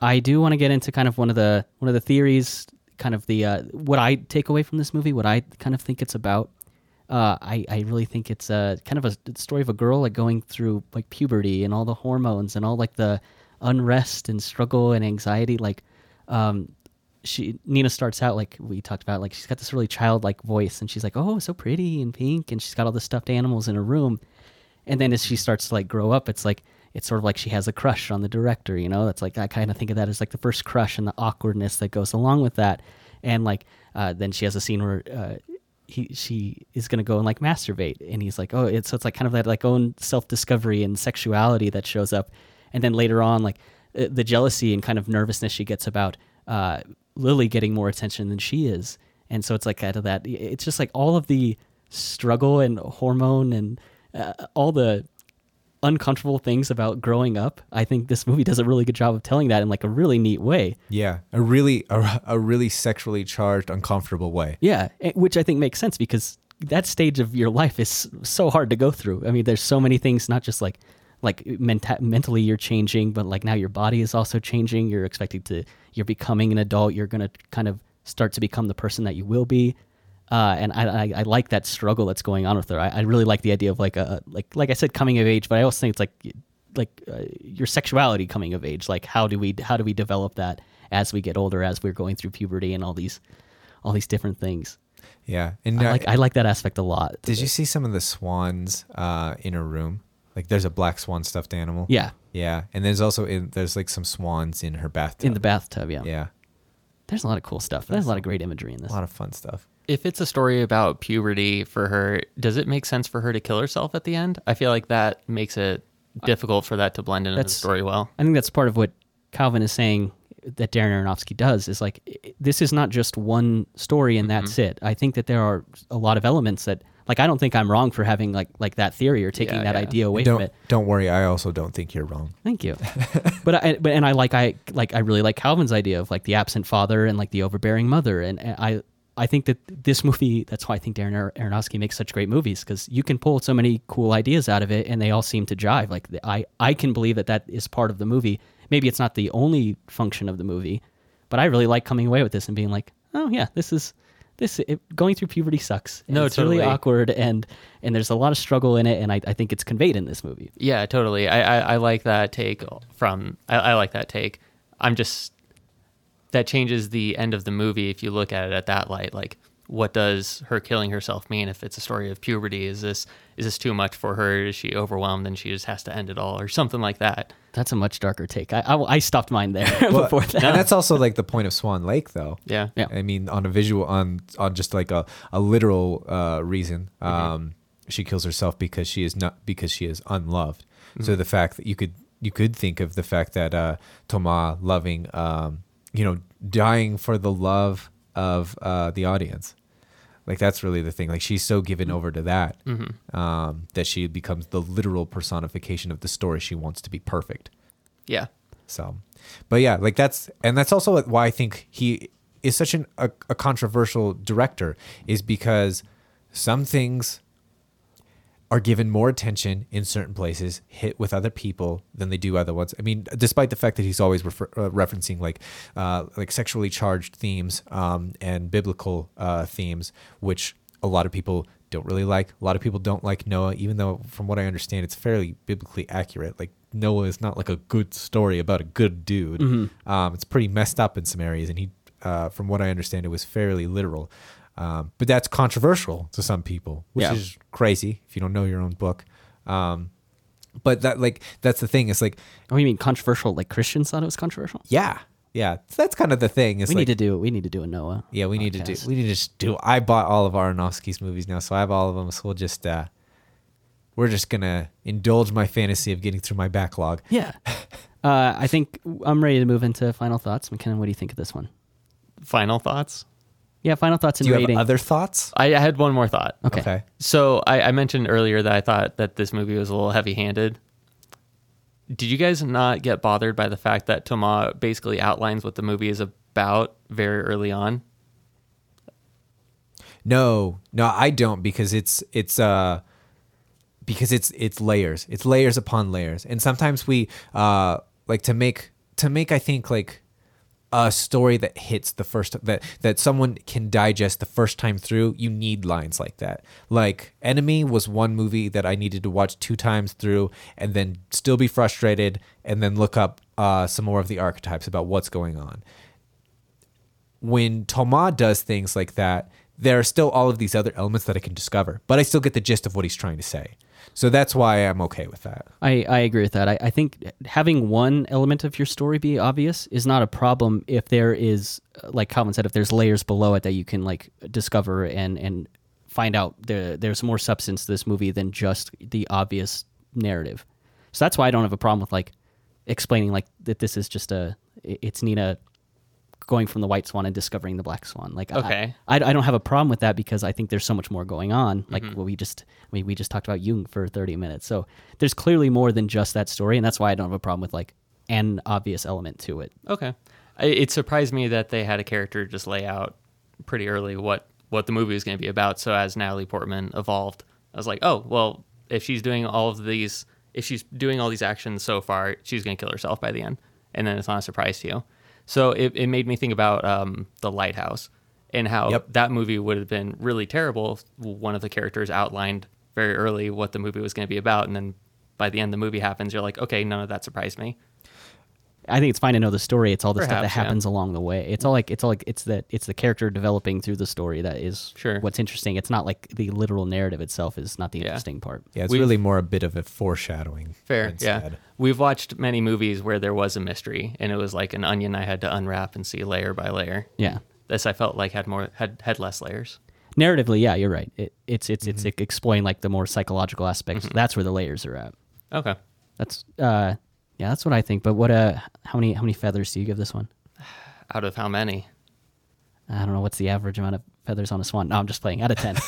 I do want to get into kind of one of the one of the theories, kind of the uh, what I take away from this movie, what I kind of think it's about. Uh, I I really think it's a kind of a story of a girl like going through like puberty and all the hormones and all like the unrest and struggle and anxiety. Like, um, she Nina starts out like we talked about, like she's got this really childlike voice and she's like, oh, so pretty and pink, and she's got all the stuffed animals in her room. And then as she starts to like grow up, it's like it's sort of like she has a crush on the director, you know? That's like I kind of think of that as like the first crush and the awkwardness that goes along with that. And like uh, then she has a scene where uh, he she is gonna go and like masturbate, and he's like, oh, it's so it's like kind of that like own self discovery and sexuality that shows up. And then later on, like the jealousy and kind of nervousness she gets about uh, Lily getting more attention than she is. And so it's like kind of that. It's just like all of the struggle and hormone and uh, all the uncomfortable things about growing up. I think this movie does a really good job of telling that in like a really neat way. yeah a really a, a really sexually charged uncomfortable way Yeah, which I think makes sense because that stage of your life is so hard to go through. I mean, there's so many things, not just like like menta- mentally you're changing, but like now your body is also changing. You're expected to, you're becoming an adult. You're gonna kind of start to become the person that you will be. Uh, and I, I, I like that struggle that's going on with her. I, I really like the idea of like a like like I said, coming of age. But I also think it's like like uh, your sexuality coming of age. Like how do we how do we develop that as we get older, as we're going through puberty and all these all these different things. yeah and I uh, like I like that aspect a lot. Did you see some of the swans uh, in her room? Like, there's a black swan stuffed animal. Yeah, Yeah, and there's also in, there's like some swans in her bathtub. in the bathtub. Yeah. Yeah, there's a lot of cool stuff. There's a lot of great imagery in this. a lot of fun stuff. If it's a story about puberty for her, does it make sense for her to kill herself at the end? I feel like that makes it difficult for that to blend into the That's- story well. I think that's part of what Calvin is saying that Darren Aronofsky does is like this is not just one story and that's Mm-hmm. it. I think that there are a lot of elements that like I don't think I'm wrong for having like like that theory or taking Yeah, that yeah. idea away don't from it. don't worry. I also don't think you're wrong. Thank you. <laughs> but I but and I like I like I really like Calvin's idea of like the absent father and like the overbearing mother and, and I I think that this movie that's why I think Darren Ar- Aronofsky makes such great movies because you can pull so many cool ideas out of it and they all seem to jive. Like the, I I can believe that that is part of the movie. Maybe it's not the only function of the movie, but I really like coming away with this and being like, oh yeah, this is this it, going through puberty sucks. No, it's really awkward and and there's a lot of struggle in it and I, I think it's conveyed in this movie. Yeah, totally. I, I, I like that take from. I, I like that take. I'm just that changes the end of the movie if you look at it at that light. Like, what does her killing herself mean? If it's a story of puberty, is this is this too much for her? Is she overwhelmed and she just has to end it all, or something like that? That's a much darker take. I, I, I stopped mine there <laughs> Well, before that. And that's also like the point of Swan Lake, though. Yeah. Yeah. I mean, on a visual, on on just like a a literal uh, reason, um, she kills herself because she is not because she is unloved. So the fact that you could you could think of the fact that uh, Thomas loving, um, you know, dying for the love of uh, the audience. Like that's really the thing. Like she's so given Mm-hmm. over to that um, that she becomes the literal personification of the story. She wants to be perfect. Yeah. So, but yeah, like that's and that's also why I think he is such an, a, a controversial director is because some things are given more attention in certain places, hit with other people than they do other ones. I mean, despite the fact that he's always refer, uh, referencing like uh, like sexually charged themes um, and biblical uh, themes, which a lot of people don't really like. A lot of people don't like Noah, even though, from what I understand, it's fairly biblically accurate. Like Noah is not like a good story about a good dude. Um, it's pretty messed up in some areas, and he, uh, from what I understand, it was fairly literal. Um, but that's controversial to some people, which Yeah. is crazy if you don't know your own book. Um, but that like that's the thing. It's like Oh, you mean controversial? Like Christians thought it was controversial? yeah, yeah. That's kind of the thing. It's we like, need to do. We need to do a Noah. yeah, we need to do. We need to just do. I bought all of Aronofsky's movies now, so I have all of them. So we'll just uh, we're just gonna indulge my fantasy of getting through my backlog. Yeah. <laughs> uh, I think I'm ready to move into final thoughts. McKinnon, what do you think of this one? Final thoughts? Yeah, final thoughts and Do you rating. have other thoughts? I I had one more thought. okay. So I, I mentioned earlier that I thought that this movie was a little heavy-handed. Did you guys not get bothered by the fact that Thomas basically outlines what the movie is about very early on? No, no, I don't because it's it's uh because it's it's layers. It's layers upon layers. And sometimes we uh like to make to make I think like a story that hits the first that that someone can digest the first time through, you need lines like that. Like Enemy was one movie that I needed to watch two times through and then still be frustrated and then look up uh some more of the archetypes about what's going on when Thomas does things like that, there are still all of these other elements that I can discover, but I still get the gist of what he's trying to say. So that's why I'm okay with that. I, I agree with that. I, I think having one element of your story be obvious is not a problem if there is, like Calvin said, if there's layers below it that you can like discover and and find out there there's more substance to this movie than just the obvious narrative. So that's why I don't have a problem with like explaining like that this is just a it's Nina going from the white swan and discovering the black swan. Like I- Okay. I, I don't have a problem with that because I think there's so much more going on. Like mm-hmm. what we just we, we just talked about Jung for 30 minutes. So there's clearly more than just that story, and that's why I don't have a problem with like an obvious element to it. Okay. It surprised me that they had a character just lay out pretty early what what the movie was going to be about. So as Natalie Portman evolved, I was like, oh well, if she's doing all of these, if she's doing all these actions so far, she's going to kill herself by the end, and then it's not a surprise to you. So it, it made me think about um, the lighthouse and how Yep. that movie would have been really terrible. if One of the characters outlined very early what the movie was going to be about, and then by the end the movie happens, you're like, okay, none of that surprised me. I think it's fine to know the story. It's all the stuff that Perhaps, yeah. happens along the way. It's all like it's all like it's the it's the character developing through the story that is Sure. what's interesting. It's not like the literal narrative itself is not the Yeah. interesting part. Yeah, it's We've- really more a bit of a foreshadowing. Fair, instead. yeah. We've watched many movies where there was a mystery, and it was like an onion I had to unwrap and see layer by layer. Yeah. This I felt like had more had had less layers. Narratively, yeah, you're right. It, it's it's Mm-hmm. it's exploring like the more psychological aspects. That's where the layers are at. Okay, That's uh yeah, that's what I think. But what uh how many how many feathers do you give this one? <sighs> out of how many? I don't know what's the average amount of feathers on a swan. No, I'm just playing. Out of ten. <laughs>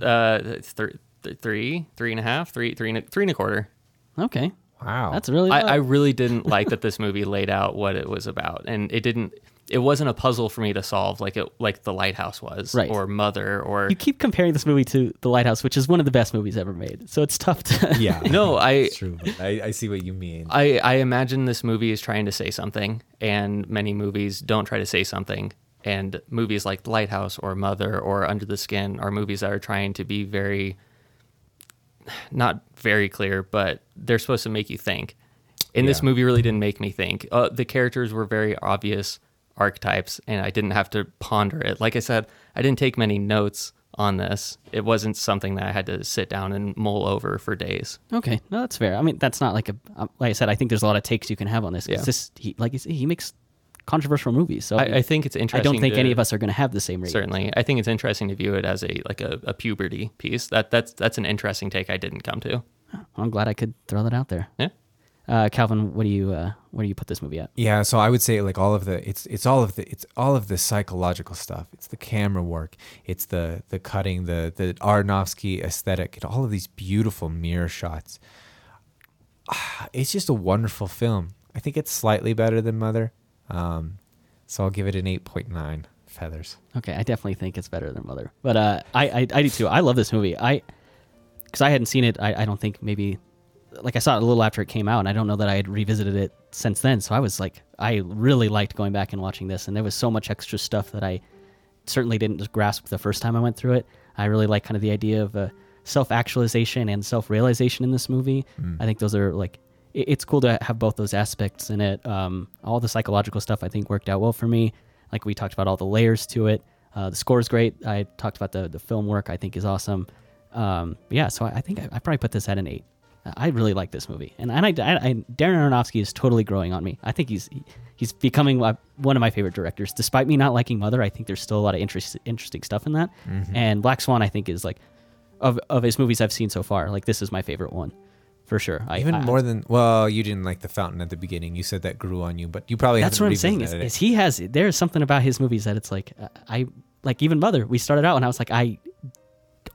Uh, th- th- three, three and a half, three, three and a, three and a quarter. okay, Wow. that's really. I. I really didn't like that this movie laid out what it was about, and it didn't. It wasn't a puzzle for me to solve like it like the lighthouse was, Right. or Mother, or you keep comparing this movie to The Lighthouse, which is one of the best movies ever made. So it's tough to. <laughs> yeah. No, I- true. I, I see what you mean. I, I imagine this movie is trying to say something, and many movies don't try to say something. And movies like The Lighthouse or Mother or Under the Skin are movies that are trying to be very, not very clear, but they're supposed to make you think. And this movie really didn't make me think. Uh, the characters were very obvious archetypes, and I didn't have to ponder it. Like I said, I didn't take many notes on this. It wasn't something that I had to sit down and mull over for days. Okay, no, that's fair. I mean, that's not like a. um, Like I said, I think there's a lot of takes you can have on this. Yeah. This, he, like said, he makes controversial movies. So I, I think it's interesting. I don't think to- any of us are going to have the same rating. certainly i think it's interesting to view it as a like a, a puberty piece that that's that's an interesting take i didn't come to I'm glad I could throw that out there. yeah Uh, Calvin, what do you uh, where do you put this movie at? Yeah, so I would say like all of the it's it's all of the it's all of the psychological stuff. It's the camera work. It's the the cutting, the the Aronofsky aesthetic, and all of these beautiful mirror shots. Ah, It's just a wonderful film. I think it's slightly better than Mother, um, so I'll give it an eight point nine feathers. Okay, I definitely think it's better than Mother, but uh, I, I I do too. I love this movie. I because I hadn't seen it. I, I don't think maybe like I saw it a little after it came out, and I don't know that I had revisited it since then. So I was like, I really liked going back and watching this, and there was so much extra stuff that I certainly didn't grasp the first time I went through it. I really like kind of the idea of uh, self actualization and self realization in this movie. I think those are like it- it's cool to have both those aspects in it. Um, all the psychological stuff I think worked out well for me. Like we talked about all the layers to it. Uh, the score is great. I talked about the the film work. I think is awesome. Um, yeah, so I, I think I, I probably put this at an eight. I really like this movie, and and I, I, I Darren Aronofsky is totally growing on me. I think he's he's becoming one of my favorite directors. Despite me not liking Mother, I think there's still a lot of interest, interesting stuff in that. And Black Swan, I think, is like of of his movies I've seen so far. Like this is my favorite one, for sure. I, Even I- more than well, you didn't like the fountain at the beginning. You said that grew on you, but you probably That's what I'm saying. Is, is he has there's something about his movies that it's like uh, I like even Mother. We started out and I was like I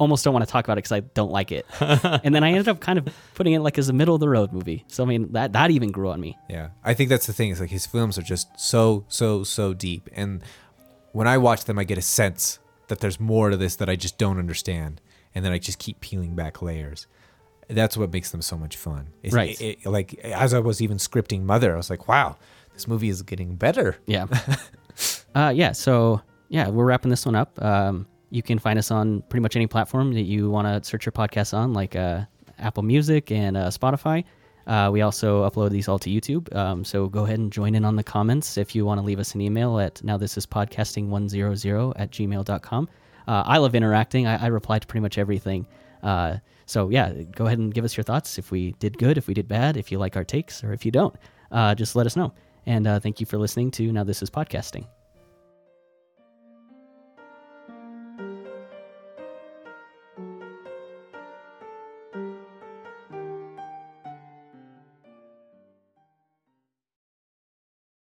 almost don't want to talk about it because I don't like it, <laughs> and then I ended up kind of putting it like as a middle of the road movie. So I mean that that even grew on me. Yeah, I think that's the thing. Is like his films are just so so so deep, and when I watch them, I get a sense that there's more to this that I just don't understand, and then I just keep peeling back layers. That's what makes them so much fun. It's- Right. it- it- like as I was even scripting Mother, I was like, wow, this movie is getting better. Yeah. <laughs> uh, yeah. So yeah, we're wrapping this one up. Um, you can find us on pretty much any platform that you want to search your podcast on, like uh, Apple Music and uh, Spotify. Uh, we also upload these all to YouTube. Um, so go ahead and join in on the comments if you want to leave us an email at now this is podcasting100 at gmail.com. Uh, I love interacting. I, I reply to pretty much everything. Uh, so yeah, go ahead and give us your thoughts. If we did good, if we did bad, if you like our takes, or if you don't, uh, just let us know. And uh, thank you for listening to Now This Is Podcasting.